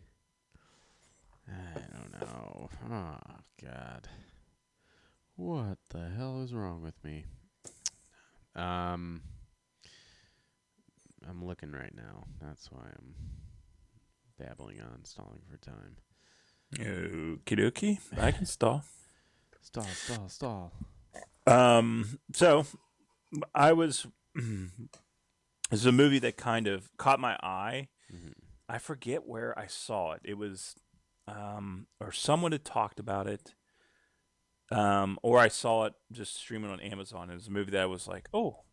I don't know. Oh god. What the hell is wrong with me? Um I'm looking right now. That's why I'm babbling on, stalling for time. Okie dokie. I can stall. Stall, stall, stall. Um, so I was. This is a movie that kind of caught my eye. Mhm. I forget where I saw it. It was, um, or someone had talked about it, um, or I saw it just streaming on Amazon. It was a movie that I was like, oh,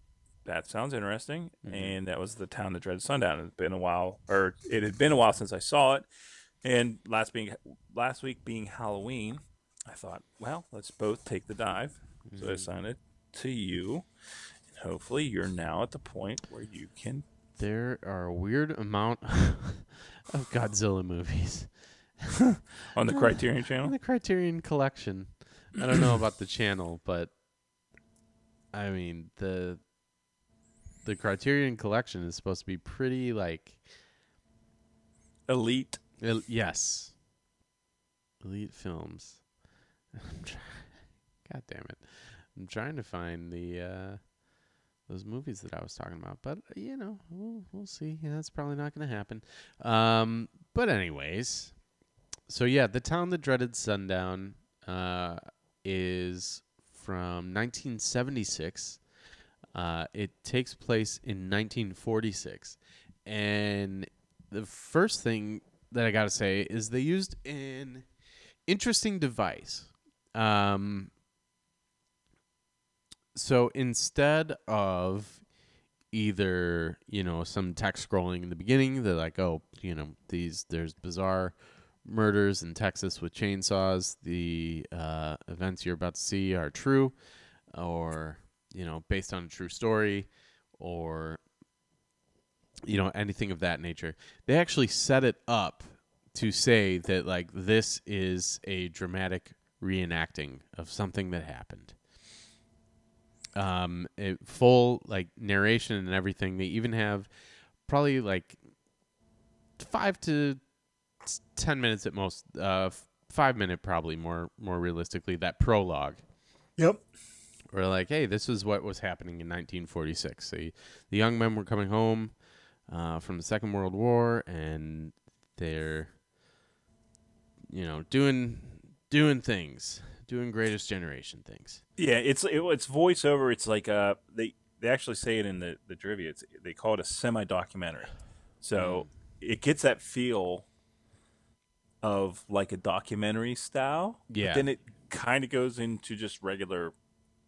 that sounds interesting, Mhm. and that was the town that dreaded sundown. It's been a while, or it had been a while since I saw it, and last being last week being Halloween, I thought, well, let's both take the dive. So I assigned it to you. And hopefully you're now at the point where you can There are a weird amount of Godzilla movies on the Criterion in channel. the Criterion Collection. I don't know about the channel, but I mean the the Criterion Collection is supposed to be pretty like Elite. el- yes, elite films. God damn it! I'm trying to find the uh, those movies that I was talking about, but uh, you know, we'll we'll see. Yeah, that's probably not going to happen. Um, but anyways, so yeah, the town that dreaded sundown uh, is from 1976. Uh, it takes place in 1946, and the first thing that I got to say is they used an interesting device. Um, so instead of either you know some text scrolling in the beginning, they're like, oh, you know, these there's bizarre murders in Texas with chainsaws. The uh, events you're about to see are true, or you know, based on a true story, or you know, anything of that nature. They actually set it up to say that like this is a dramatic reenacting of something that happened. Um, it, full like narration and everything. They even have probably like five to ten minutes at most. Uh, f- five minute probably more more realistically. That prologue Yep. We're like, hey, this is what was happening in 1946. The the young men were coming home uh, from the Second World War, and they're, you know, doing doing things, doing Greatest Generation things. Yeah, it's it, it's voiceover. It's like uh they they actually say it in the the trivia. It's they call it a semi documentary. So it gets that feel of like a documentary style. but then it kind of goes into just regular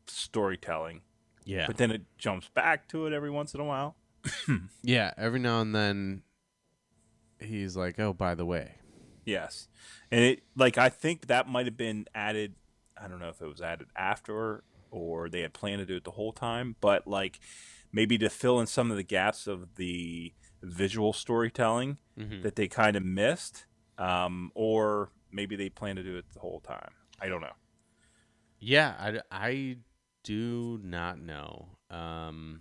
storytelling. Yeah, But then it jumps back to it every once in a while. yeah. Every now and then, he's like, oh, by the way, Yes, and it like I think that might have been added. I don't know if it was added after or they had planned to do it the whole time, but like maybe to fill in some of the gaps of the visual storytelling Mhm. that they kind of missed, um, or maybe they plan to do it the whole time. I don't know. Yeah, I, I do not know. Um,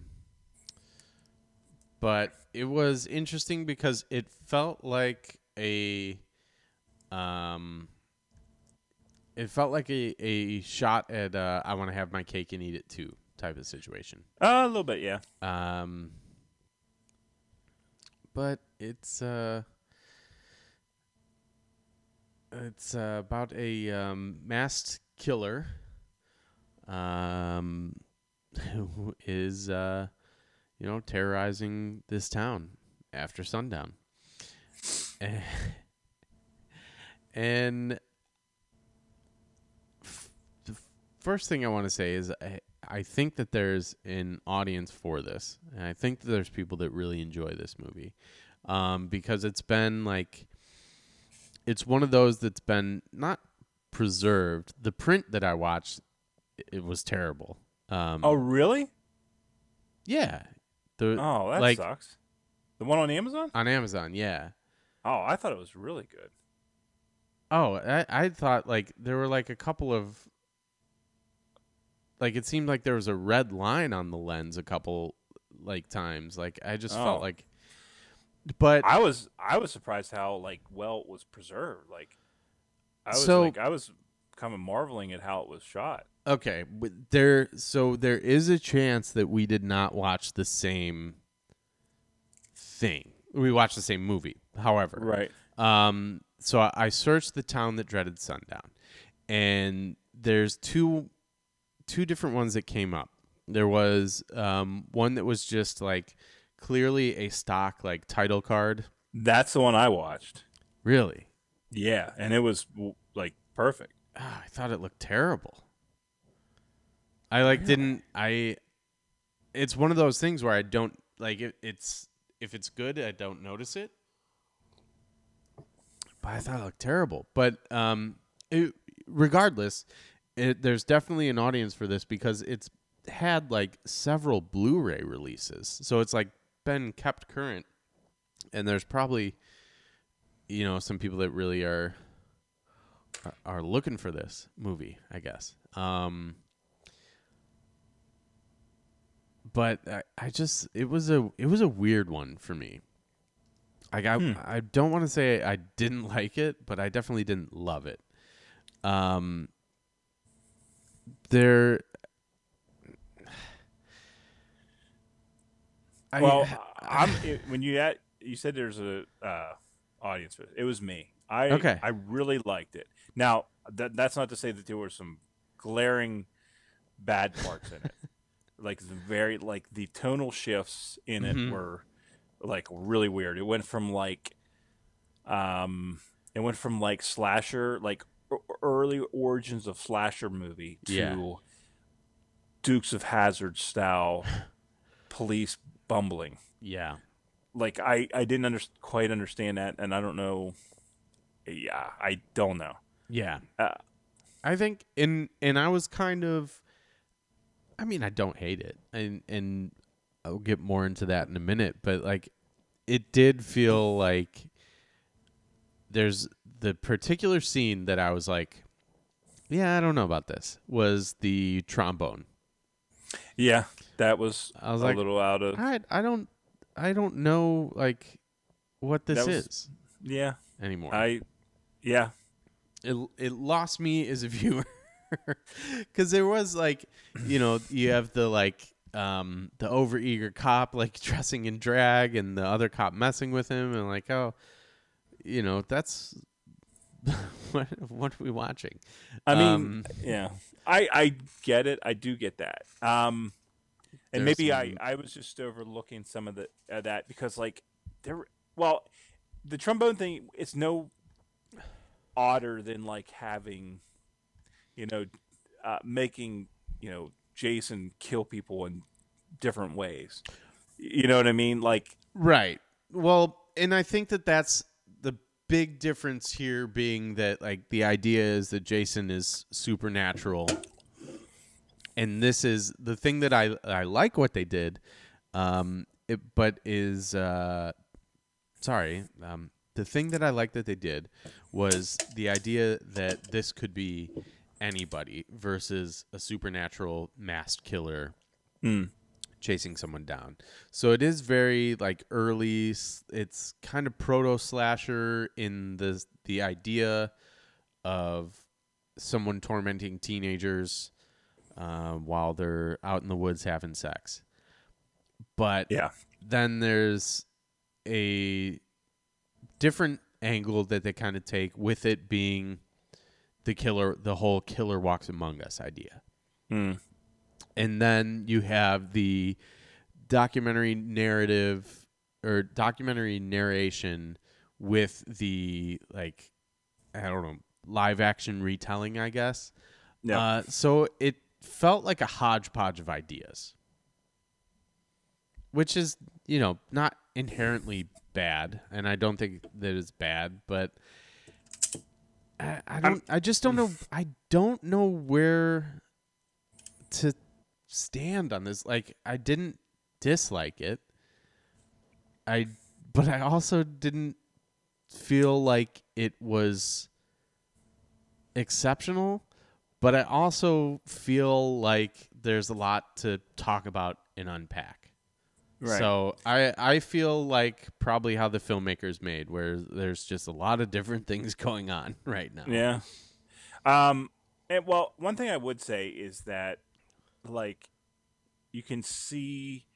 but it was interesting because it felt like a um it felt like a, a shot at uh, I want to have my cake and eat it too type of situation. Uh, a little bit, yeah. Um, but it's uh, it's uh, about a um, masked killer, um, who is uh, you know, terrorizing this town after sundown, and f- the first thing I want to say is I, I think that there's an audience for this, and I think that there's people that really enjoy this movie, um, because it's been like, it's one of those that's been not preserved. The print that I watched, it was terrible. Um, Oh, really? yeah, The Oh, that like sucks. The one on Amazon? on Amazon, yeah. Oh, I thought it was really good. Oh, I I thought like there were like a couple of like it seemed like there was a red line on the lens a couple like times. Like I just Oh. felt like but I was I was surprised how like well it was preserved. Like I was So- like I was kind of marveling at how it was shot. okay, but there so there is a chance that we did not watch the same thing. We watched the same movie. However, Right. Um, so I, I searched the town that dreaded sundown, and there's two two different ones that came up. There was um, one that was just like clearly a stock like title card. That's the one I watched. Really, Yeah, and it was like perfect. Ah, I thought it looked terrible. I like didn't I. It's one of those things where I don't like it, it's if it's good I don't notice it. But I thought it looked terrible. But um, it, regardless, it, there's definitely an audience for this because it's had like several Blu-ray releases, so it's like been kept current, and there's probably you know some people that really are are- are looking for this movie, I guess. Um, but I, I just it was a it was a weird one for me. Like I I don't want to say I didn't like it, but I definitely didn't love it. Um, there. I, well, I'm it, when you at you said there's a uh, audience for it. It was me. I Okay. I really liked it. Now that that's not to say that there were some glaring bad parts in it. like the very like the tonal shifts in Mhm. it were like really weird. It went from like um it went from like slasher like early origins of slasher movie to Yeah. Dukes of Hazzard style police bumbling. yeah. Like I I didn't under, quite understand that, and I don't know. Yeah, I don't know. Yeah. Uh, I think and and I was kind of I mean, I don't hate it. And and I'll get more into that in a minute, but like it did feel like there's the particular scene that I was like yeah, I don't know about this. Was the trombone. Yeah, that was, I was a like, little out of. I I don't I don't know like what this was- is Yeah, anymore. I. Yeah, it it lost me as a viewer because there was like you know you have the like um the overeager cop like dressing in drag and the other cop messing with him and like oh you know that's what what are we watching I mean, Um, yeah, I I get it. I do get that. Um, and There's maybe some- I I was just overlooking some of the uh, that because like there, well, the trombone thing. It's no odder than like having, you know, uh, making you know Jason kill people in different ways. You know what I mean? Like right well and i think that that's the big difference here being that like the idea is that jason is supernatural and this is the thing that i i like what they did um it, but is uh sorry um the thing that i like that they did was the idea that this could be anybody versus a supernatural masked killer Hmm. chasing someone down. So it is very like early. It's kind of proto slasher in the the idea of someone tormenting teenagers uh, while they're out in the woods having sex. But yeah, then there's a different angle that they kind of take with it being the killer the whole killer walks among us idea Hmm. and then you have the documentary narrative or documentary narration with the like i don't know live action retelling i guess yeah. uh, so it felt like a hodgepodge of ideas, which is, you know, not inherently bad, and I don't think that it's bad, but I, I don't. I just don't know. I don't know where to stand on this. Like, I didn't dislike it. I but I also didn't feel like it was exceptional, but I also feel like there's a lot to talk about and unpack. Right. So I I feel like probably how the filmmakers made, where there's just a lot of different things going on right now. Yeah. Um. And well, one thing I would say is that, like, you can see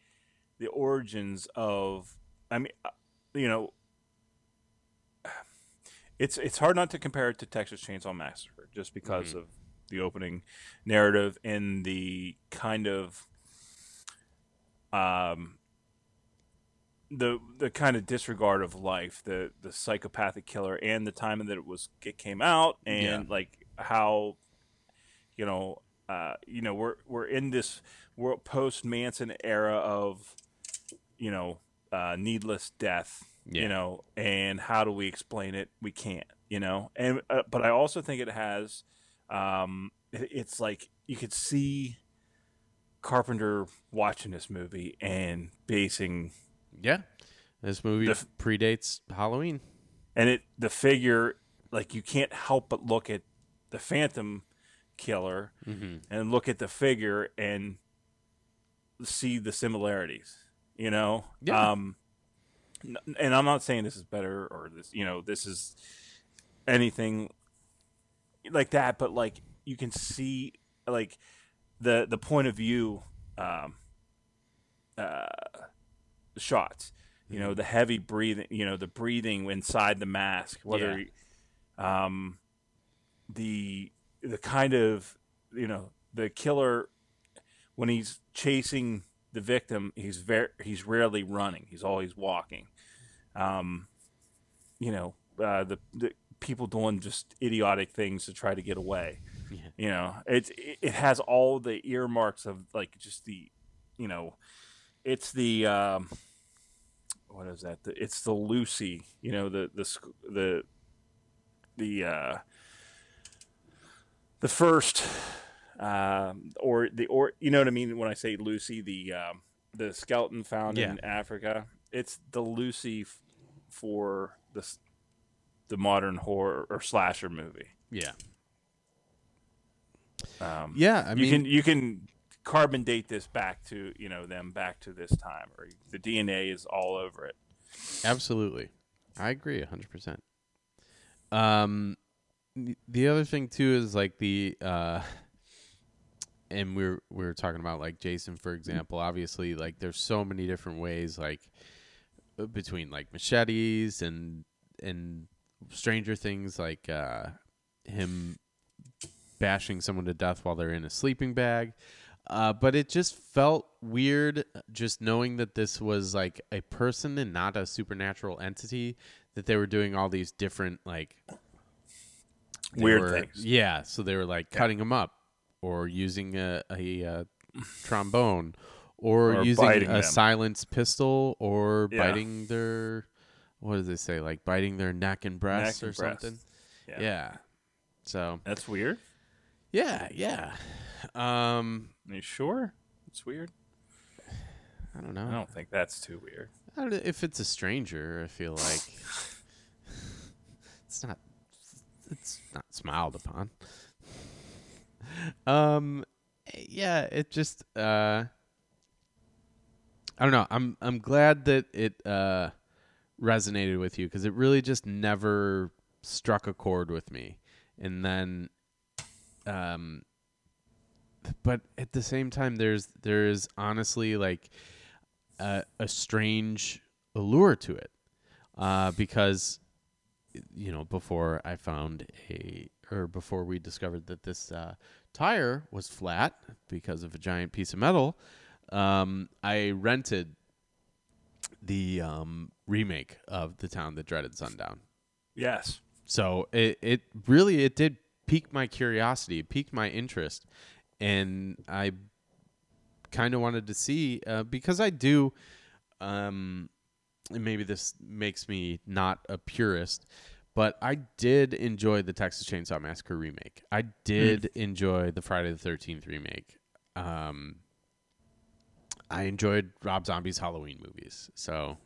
the origins of. I mean, uh, you know, it's it's hard not to compare it to Texas Chainsaw Massacre just because of the opening narrative and the kind of um the the kind of disregard of life, the the psychopathic killer, and the time that it was it came out, and Yeah. like how, you know, uh, you know, we're we're in this we're post Manson era of, you know, uh, needless death, Yeah. you know, and how do we explain it? We can't, you know, and uh, but I also think it has, um, it- it's like you could see Carpenter watching this movie and basing Yeah. This movie The predates Halloween. and it the figure like you can't help but look at the phantom killer Mm-hmm. and look at the figure and see the similarities you know Yeah. um and i'm not saying this is better or this you know this is anything like that but like you can see like the the point of view um uh shots you know the heavy breathing you know the breathing inside the mask whether um the the kind of you know the killer when he's chasing the victim he's very he's rarely running. He's always walking. Um you know uh the, the people doing just idiotic things to try to get away Yeah. you know it it has all the earmarks of like just the you know it's the um what is that the, it's the lucy you know the the the the uh the first um or the or you know what i mean when i say lucy the um the skeleton found Yeah. in africa it's the lucy f- for the the modern horror or slasher movie Yeah. um Yeah. I you mean, can you can carbon date this back to you know them back to this time or the dna is all over it Absolutely. I agree 100%. Um the other thing too is like the uh and we're we are talking about like Jason for example, obviously like there's so many different ways like between like machetes and and stranger things like uh him bashing someone to death while they're in a sleeping bag. Uh, but it just felt weird just knowing that this was like a person and not a supernatural entity that they were doing all these different like Weird were- things. Yeah, so they were like cutting them up or using a, a, uh trombone or, Or using a them. silenced pistol or Yeah. biting their what does they say like biting their neck and breasts Neck or and something. yeah. Yeah. So that's weird yeah, yeah. Um, are you sure it's weird I don't know. i don't think that's too weird I don't know, if it's a stranger, I feel like it's not it's not smiled upon. Um yeah, it just uh I don't know. I'm I'm glad that it uh resonated with you cuz it really just never struck a chord with me. And then um but at the same time there's there's honestly like a, a strange allure to it uh, because you know before I found a or before we discovered that this uh, tire was flat because of a giant piece of metal, um, I rented the um, remake of the town that dreaded sundown. yes So it it really it did pique my curiosity, it piqued my interest, and I kind of wanted to see uh, because I do. Um, and maybe this makes me not a purist, but I did enjoy the Texas Chainsaw Massacre remake. I did enjoy the Friday the Thirteenth remake. Um, I enjoyed Rob Zombie's Halloween movies. So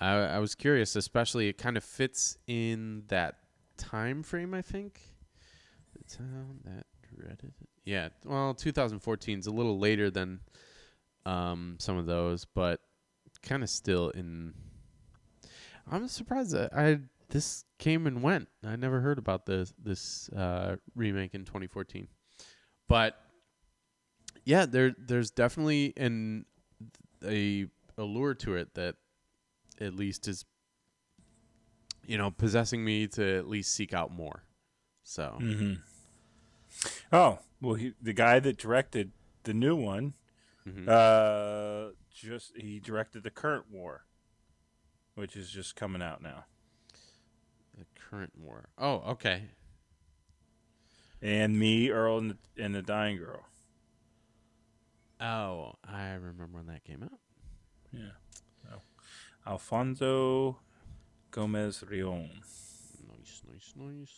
I, I was curious, especially it kind of fits in that time frame. I think the town that dreaded. Yeah, well, 2014 is a little later than um, some of those, but kind of still in. I'm surprised that I this came and went. I never heard about this this uh, remake in 2014, but yeah, there there's definitely an a allure to it that at least is you know possessing me to at least seek out more. So Mm-hmm. Oh well, he, the guy that directed the new one, mhm. uh, just he directed the current war, which is just coming out now. the current war. Oh, okay. And me, Earl, and the, and the Dying Girl. Oh, I remember when that came out. Yeah. Oh. Alfonso Gomez-Rejon. Nice, nice, nice.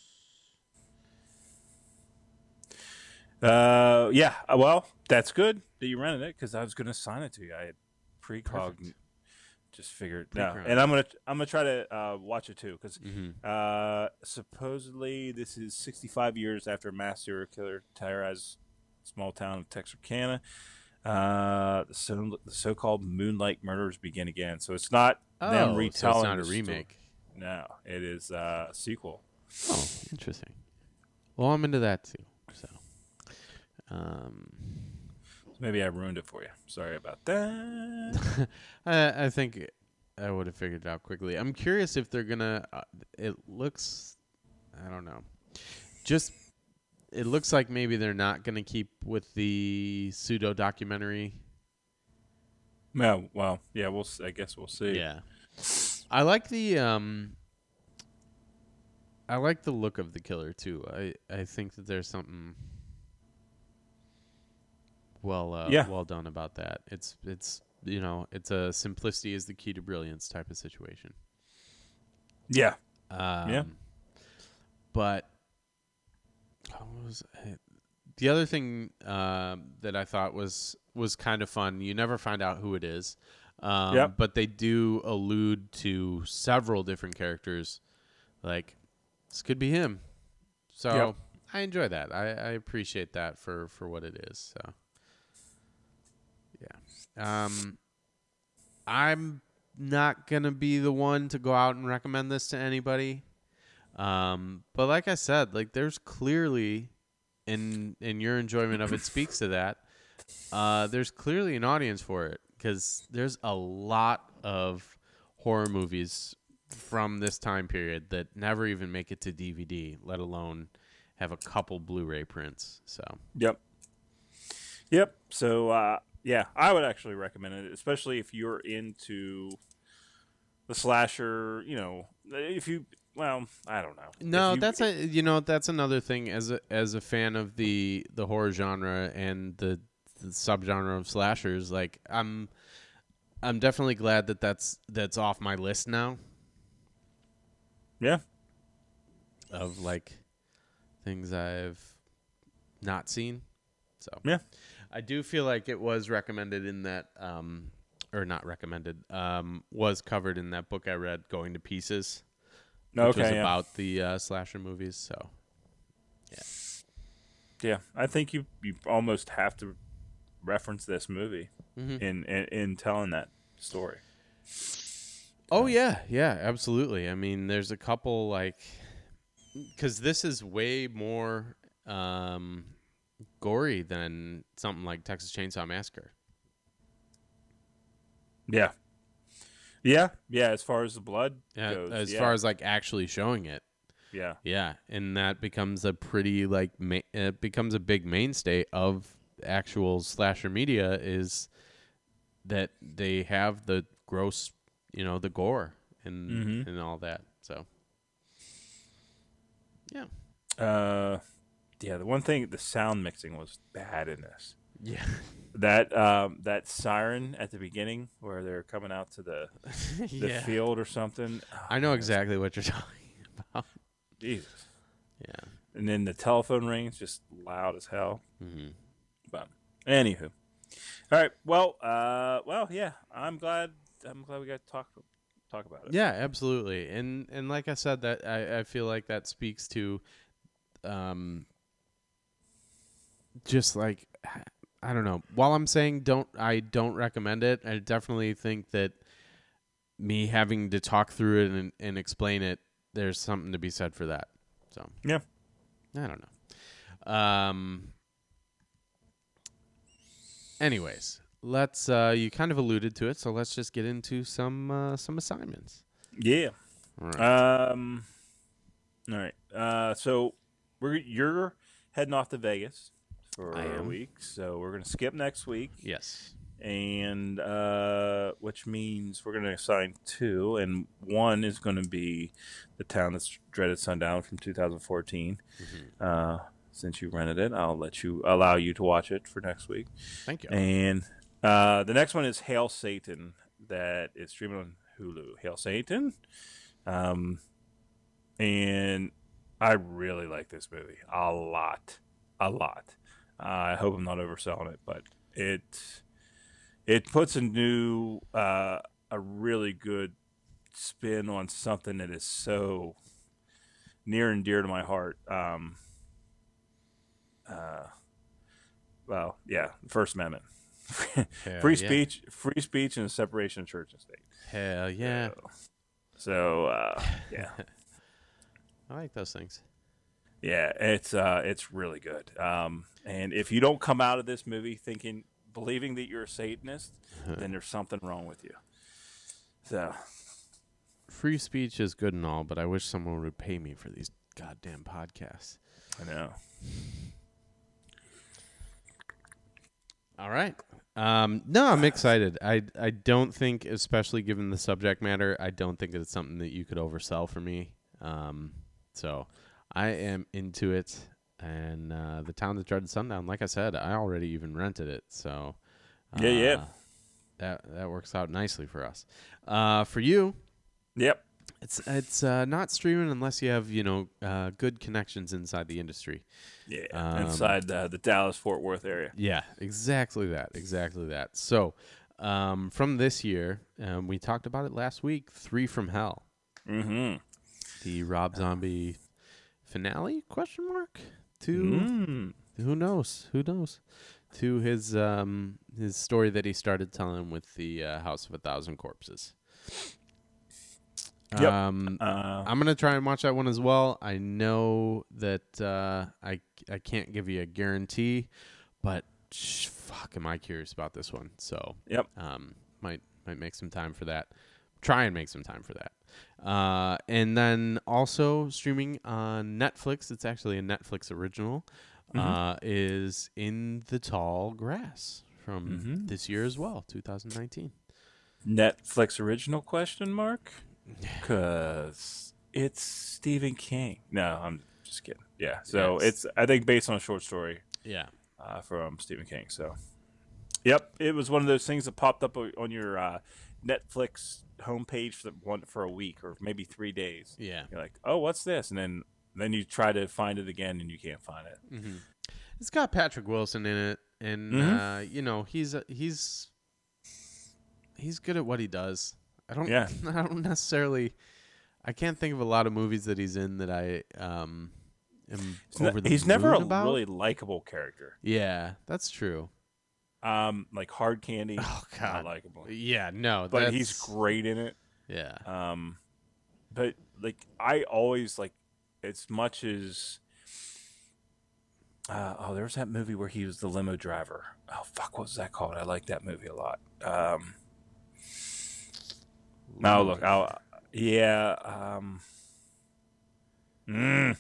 Uh, yeah. uh, Well, that's good that you rented it because I was gonna sign it to you. I had precog. Perfect. Just figured. No, and I'm gonna I'm gonna try to uh, watch it too because Mm-hmm. uh, supposedly this is 65 years after mass serial killer terrorized small town of Texarkana. Uh, the, so, the so-called Moonlight Murders begin again. So it's not them Oh, retelling. so it's not a the story. remake. No, it is uh, a sequel. Oh, interesting. Well, I'm into that too. So, um, Maybe I ruined it for you. Sorry about that. I I think I would have figured it out quickly. I'm curious if they're gonna. Uh, it looks, I don't know. Just it looks like maybe they're not gonna keep with the pseudo documentary. no, well, yeah, we'll. s- I guess we'll see. Yeah, I like the um. I like the look of the killer too. I I think that there's something well uh, Yeah. well done about that. It's it's you know it's a simplicity is the key to brilliance type of situation. Yeah. Um, But was it? the other thing um, that I thought was was kind of fun? You never find out who it is. Um, Yep. But they do allude to several different characters. Like this could be him. So Yep. I enjoy that. I, I appreciate that for for what it is. So yeah. Um, I'm not gonna be the one to go out and recommend this to anybody. Um, but like I said, like there's clearly, in in your enjoyment of it speaks to that. Uh, there's clearly an audience for it because there's a lot of horror movies from this time period that never even make it to DVD, let alone have a couple Blu-ray prints. So Yep. Yep. So uh, yeah, I would actually recommend it, especially if you're into the slasher. You know, if you well, I don't know. No, you- that's a you know that's another thing as a as a fan of the the horror genre and the, the subgenre of slashers. Like I'm I'm definitely glad that that's that's off my list now yeah. of like things I've not seen. So Yeah. I do feel like it was recommended in that um or not recommended um was covered in that book I read Going to Pieces. Which Okay. was yeah. about the uh, slasher movies. So Yeah, yeah, I think you you almost have to reference this movie Mhm. in, in in telling that story. Oh yeah, yeah, absolutely. I mean, there's a couple like cuz this is way more um gory than something like Texas Chainsaw Massacre. Yeah. Yeah, yeah. As far as the blood Yeah, goes, as yeah, far as like actually showing it. yeah, Yeah, and that becomes a pretty like ma- it becomes a big mainstay of actual slasher media is that they have the gross, you know, the gore and Mhm. and all that. So yeah. uh, yeah. The one thing, the sound mixing was bad in this. Yeah. That um, that siren at the beginning where they're coming out to the the yeah. field or something. Oh, I know exactly what you're talking about. Jesus. Yeah. And then the telephone rings just loud as hell. hmm But anywho, All right. Well, uh, well, yeah. I'm glad. I'm glad we got to talk talk about it. Yeah, absolutely. And and like I said, that I, I feel like that speaks to, um, just like I don't know. While I'm saying don't, I don't recommend it. I definitely think that me having to talk through it and, and explain it, there's something to be said for that. So Yeah. I don't know. Um. Anyways, let's. Uh, you kind of alluded to it, so let's just get into some uh, some assignments. Yeah. All right. Um. All right. Uh. So we're you're heading off to Vegas for I a am. week, so we're gonna skip next week, yes. and uh, which means we're gonna assign two, and one is gonna be the town that's dreaded sundown from 2014. Mm-hmm. Uh, since you rented it, I'll let you allow you to watch it for next week. Thank you. And uh, the next one is Hail Satan that is streaming on Hulu. Hail Satan. Um, and I really like this movie a lot, a lot. Uh, I hope I'm not overselling it, but it it puts a new, uh, a really good spin on something that is so near and dear to my heart. Um, uh, well, yeah, First Amendment. Free yeah. speech, free speech, and the separation of church and state. Hell yeah. So, so uh, yeah, I like those things. Yeah, it's uh, it's really good. Um, and if you don't come out of this movie thinking, believing that you're a Satanist, then there's something wrong with you. So Free speech is good and all, but I wish someone would pay me for these goddamn podcasts. I know. All right. Um, no, I'm excited. I I don't think, especially given the subject matter, I don't think it's something that you could oversell for me. Um, so I am into it. And uh, the town that dreaded sundown, like I said, I already even rented it. So Yeah, yeah. uh, that that works out nicely for us. Uh, for you, Yep. it's it's uh, not streaming unless you have you know uh, good connections inside the industry. Yeah. Um, Inside uh, the Dallas Fort Worth area. Yeah, exactly that. Exactly that. So, um, from this year, um, we talked about it last week. Three from Hell, Mm-hmm. the Rob Zombie finale? Question mark. To Mm. who knows? Who knows? To his um his story that he started telling with the uh, House of a Thousand Corpses. Yep. Um, Uh, I'm gonna try and watch that one as well. I know that uh, I I can't give you a guarantee, but sh- fuck, am I curious about this one? So yep. um, might might make some time for that. Try and make some time for that. Uh, and then also streaming on Netflix. It's actually a Netflix original. Uh, is in the tall grass from Mhm. this year as well, 2019. Netflix original question mark? Because it's Stephen King. No, I'm just kidding. Yeah. So Yes. it's I think based on a short story Yeah. uh, from Stephen King. So, yep, it was one of those things that popped up on your uh, Netflix homepage for one for a week or maybe three days. Yeah. You're like, oh, what's this? And then then you try to find it again and you can't find it. Mm-hmm. It's got Patrick Wilson in it, and Mhm. uh, you know he's a, he's he's good at what he does. I don't Yeah. I don't necessarily I can't think of a lot of movies that he's in that I um am He's, over the he's never a about. really likable character. yeah, that's true. Um, like Hard Candy, Oh not God, likable, yeah, no, but he's great in it. Yeah, Um, but like I always like as much as uh, oh, there was that movie where he was the limo driver. Oh fuck, what was that called? I like that movie a lot. Um, no, look, I'll yeah. Um, mm,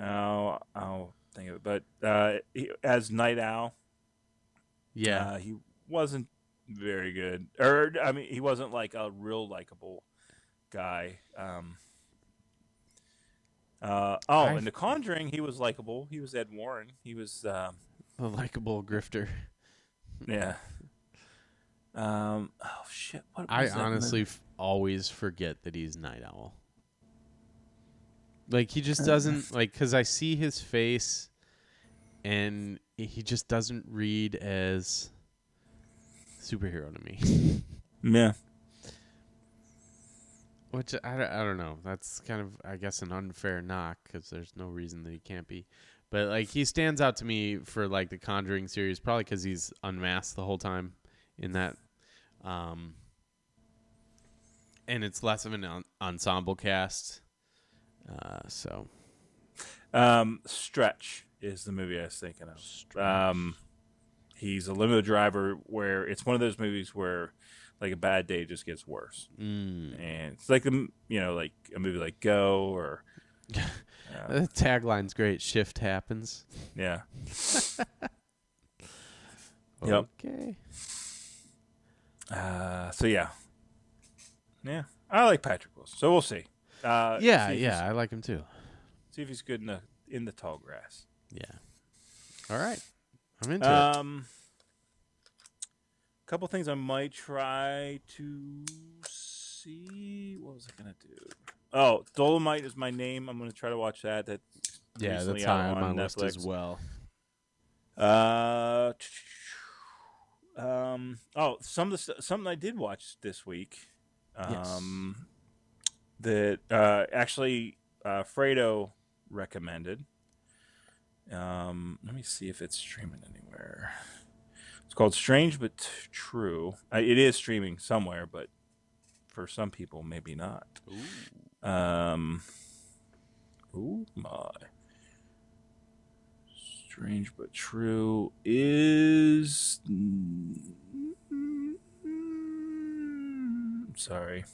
oh, I'll think of it. But uh, he, as Night Owl, yeah, uh, he wasn't very good, or I mean, he wasn't like a real likable guy. Um, uh, oh, I've- in The Conjuring, he was likable. He was Ed Warren. He was, um, a likable grifter. yeah. Um, oh shit! What I honestly f- always forget that he's Night Owl. Like he just doesn't like because I see his face, and he just doesn't read as superhero to me. Yeah. Which I, don't- I don't know. That's kind of I guess an unfair knock because there's no reason that he can't be. But like he stands out to me for like the Conjuring series, probably because he's unmasked the whole time in that. Um, and it's less of an en- ensemble cast. Uh, so Um, Stretch is the movie I was thinking of. Um, he's a limo driver where it's one of those movies where like a bad day just gets worse, mm. and it's like a you know like a movie like Go or the tagline's great. Shift happens. yeah. Yep. Okay. Uh, so yeah, yeah, I like Patrick Wilson. So we'll see. Uh, Yeah, see yeah, I like him too. See if he's good in the in the tall grass. Yeah. All right. I'm into it. Um, couple things I might try to see. What was I gonna do? Oh, Dolemite is my name. I'm gonna try to watch that. That Yeah, that's high on my on list as well. Uh, um. Oh, some of the st- something I did watch this week. Yes. Um, that uh actually uh Fredo recommended. Um, let me see if it's streaming anywhere. It's called Strange but T- True. Uh, it is streaming somewhere, but for some people, maybe not. Um, oh my. Strange but True is. Sorry.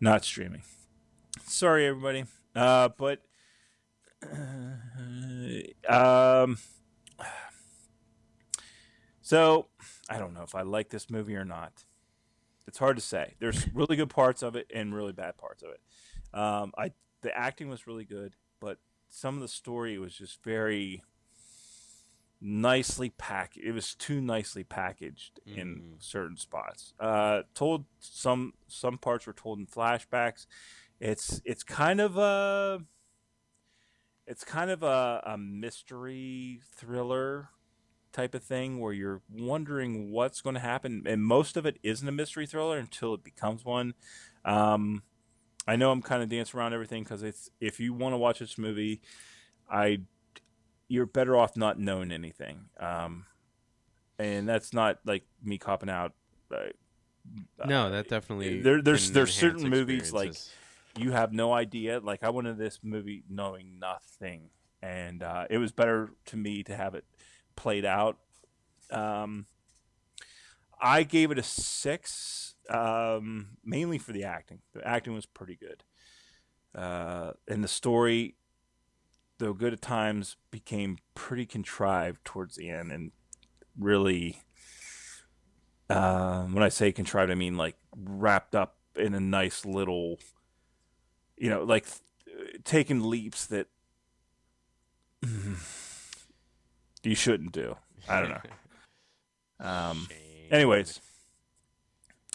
Not streaming. Sorry, everybody. Uh, but. Um. So, I don't know if I like this movie or not. It's hard to say. There's really good parts of it and really bad parts of it. Um, I the acting was really good, but some of the story was just very nicely packed. It was too nicely packaged in Mhm. certain spots. Uh, told some some parts were told in flashbacks. It's it's kind of a it's kind of a, a mystery thriller type of thing where you're wondering what's going to happen and most of it isn't a mystery thriller until it becomes one um, i know i'm kind of dancing around everything because it's if you want to watch this movie i you're better off not knowing anything um, and that's not like me copping out uh, No, that definitely. there- there's- there's certain movies, like. You have no idea. Like I went into this movie knowing nothing, and uh, it was better to me to have it played out. Um, I gave it a six, um, mainly for the acting. The acting was pretty good, uh, and the story, though good at times, became pretty contrived towards the end, and really. Uh, when I say contrived, I mean like wrapped up in a nice little you know, like th- taking leaps that you shouldn't do. I don't know. Um, anyways,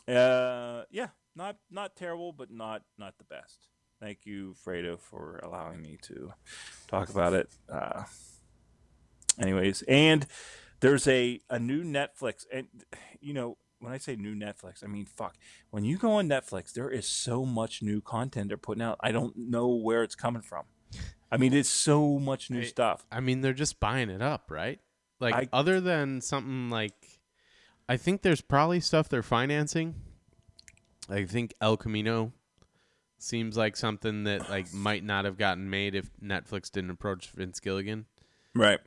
uh, yeah, not not terrible, but not not the best. Thank you, Fredo, for allowing me to talk about it. Uh, anyways, and there's a a new Netflix, and you know. When I say new Netflix, I mean fuck. When you go on Netflix, there is so much new content they're putting out. I don't know where it's coming from. I mean, it's so much new I- stuff. I mean, they're just buying it up, right? Like, I- other than something like, I think there's probably stuff they're financing. I think El Camino seems like something that like might not have gotten made if Netflix didn't approach Vince Gilligan. Right.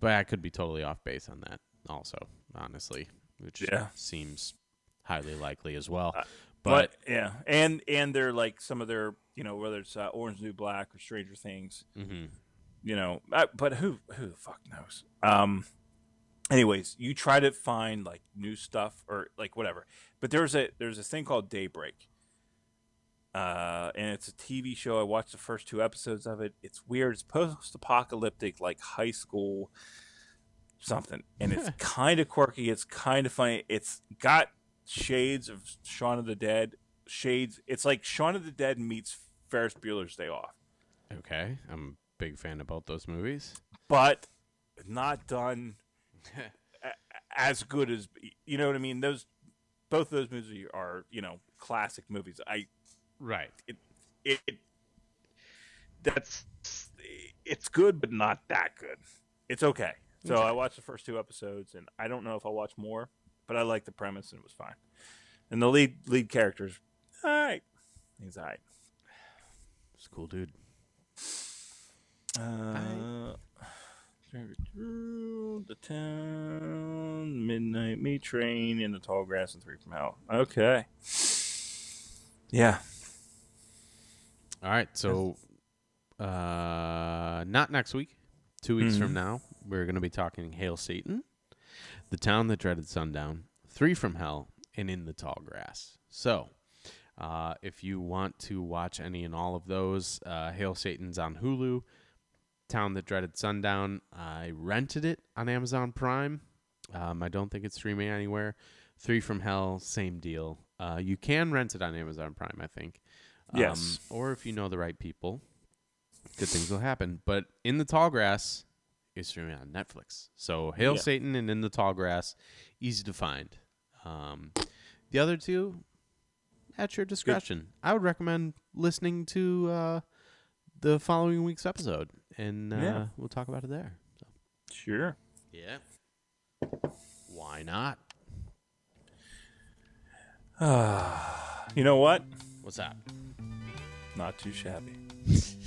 But I could be totally off base on that, also, honestly, which Yeah. seems highly likely as well. Uh, but, But, yeah, and and they're like some of their you know whether it's uh, Orange New Black or Stranger Things, mhm. you know. Uh, but who who the fuck knows? Um. Anyways, you try to find like new stuff or like whatever. But there's a there's a thing called Daybreak. Uh, and it's a TV show. I watched the first two episodes of it. It's weird. It's post-apocalyptic, like high school something, and it's kind of quirky. It's kind of funny. It's got shades of Shaun of the Dead. Shades. It's like Shaun of the Dead meets Ferris Bueller's Day Off, okay, I'm a big fan about those movies. but not done as good as you know what I mean. Those both those movies are you know classic movies. I Right. it, it that's it's good, but not that good. It's okay. So I watched the first two episodes, and I don't know if I'll watch more, but I like the premise, and it was fine. And the lead lead characters, all right, he's all right. It's a cool, dude. Uh, the town, midnight meat train, in the tall grass, and three from hell. Okay. Yeah. All right. So, uh, not next week. Two weeks from Mhm. now, we're going to be talking Hail Satan, The Town That Dreaded Sundown, Three from Hell, and In the Tall Grass. So, uh, if you want to watch any and all of those, uh, Hail Satan's on Hulu. Town That Dreaded Sundown, I rented it on Amazon Prime. Um, I don't think it's streaming anywhere. Three from Hell, same deal. Uh, you can rent it on Amazon Prime, I think. Um, Yes. Or if you know the right people, good things will happen. But In the Tall Grass is streaming on Netflix. So Hail Yeah. Satan and In the Tall Grass, easy to find. Um, the other two, at your discretion. I would recommend listening to uh, the following week's episode, and uh, Yeah. we'll talk about it there. So, Sure. yeah. Why not? you know what? What's that? Not too shabby.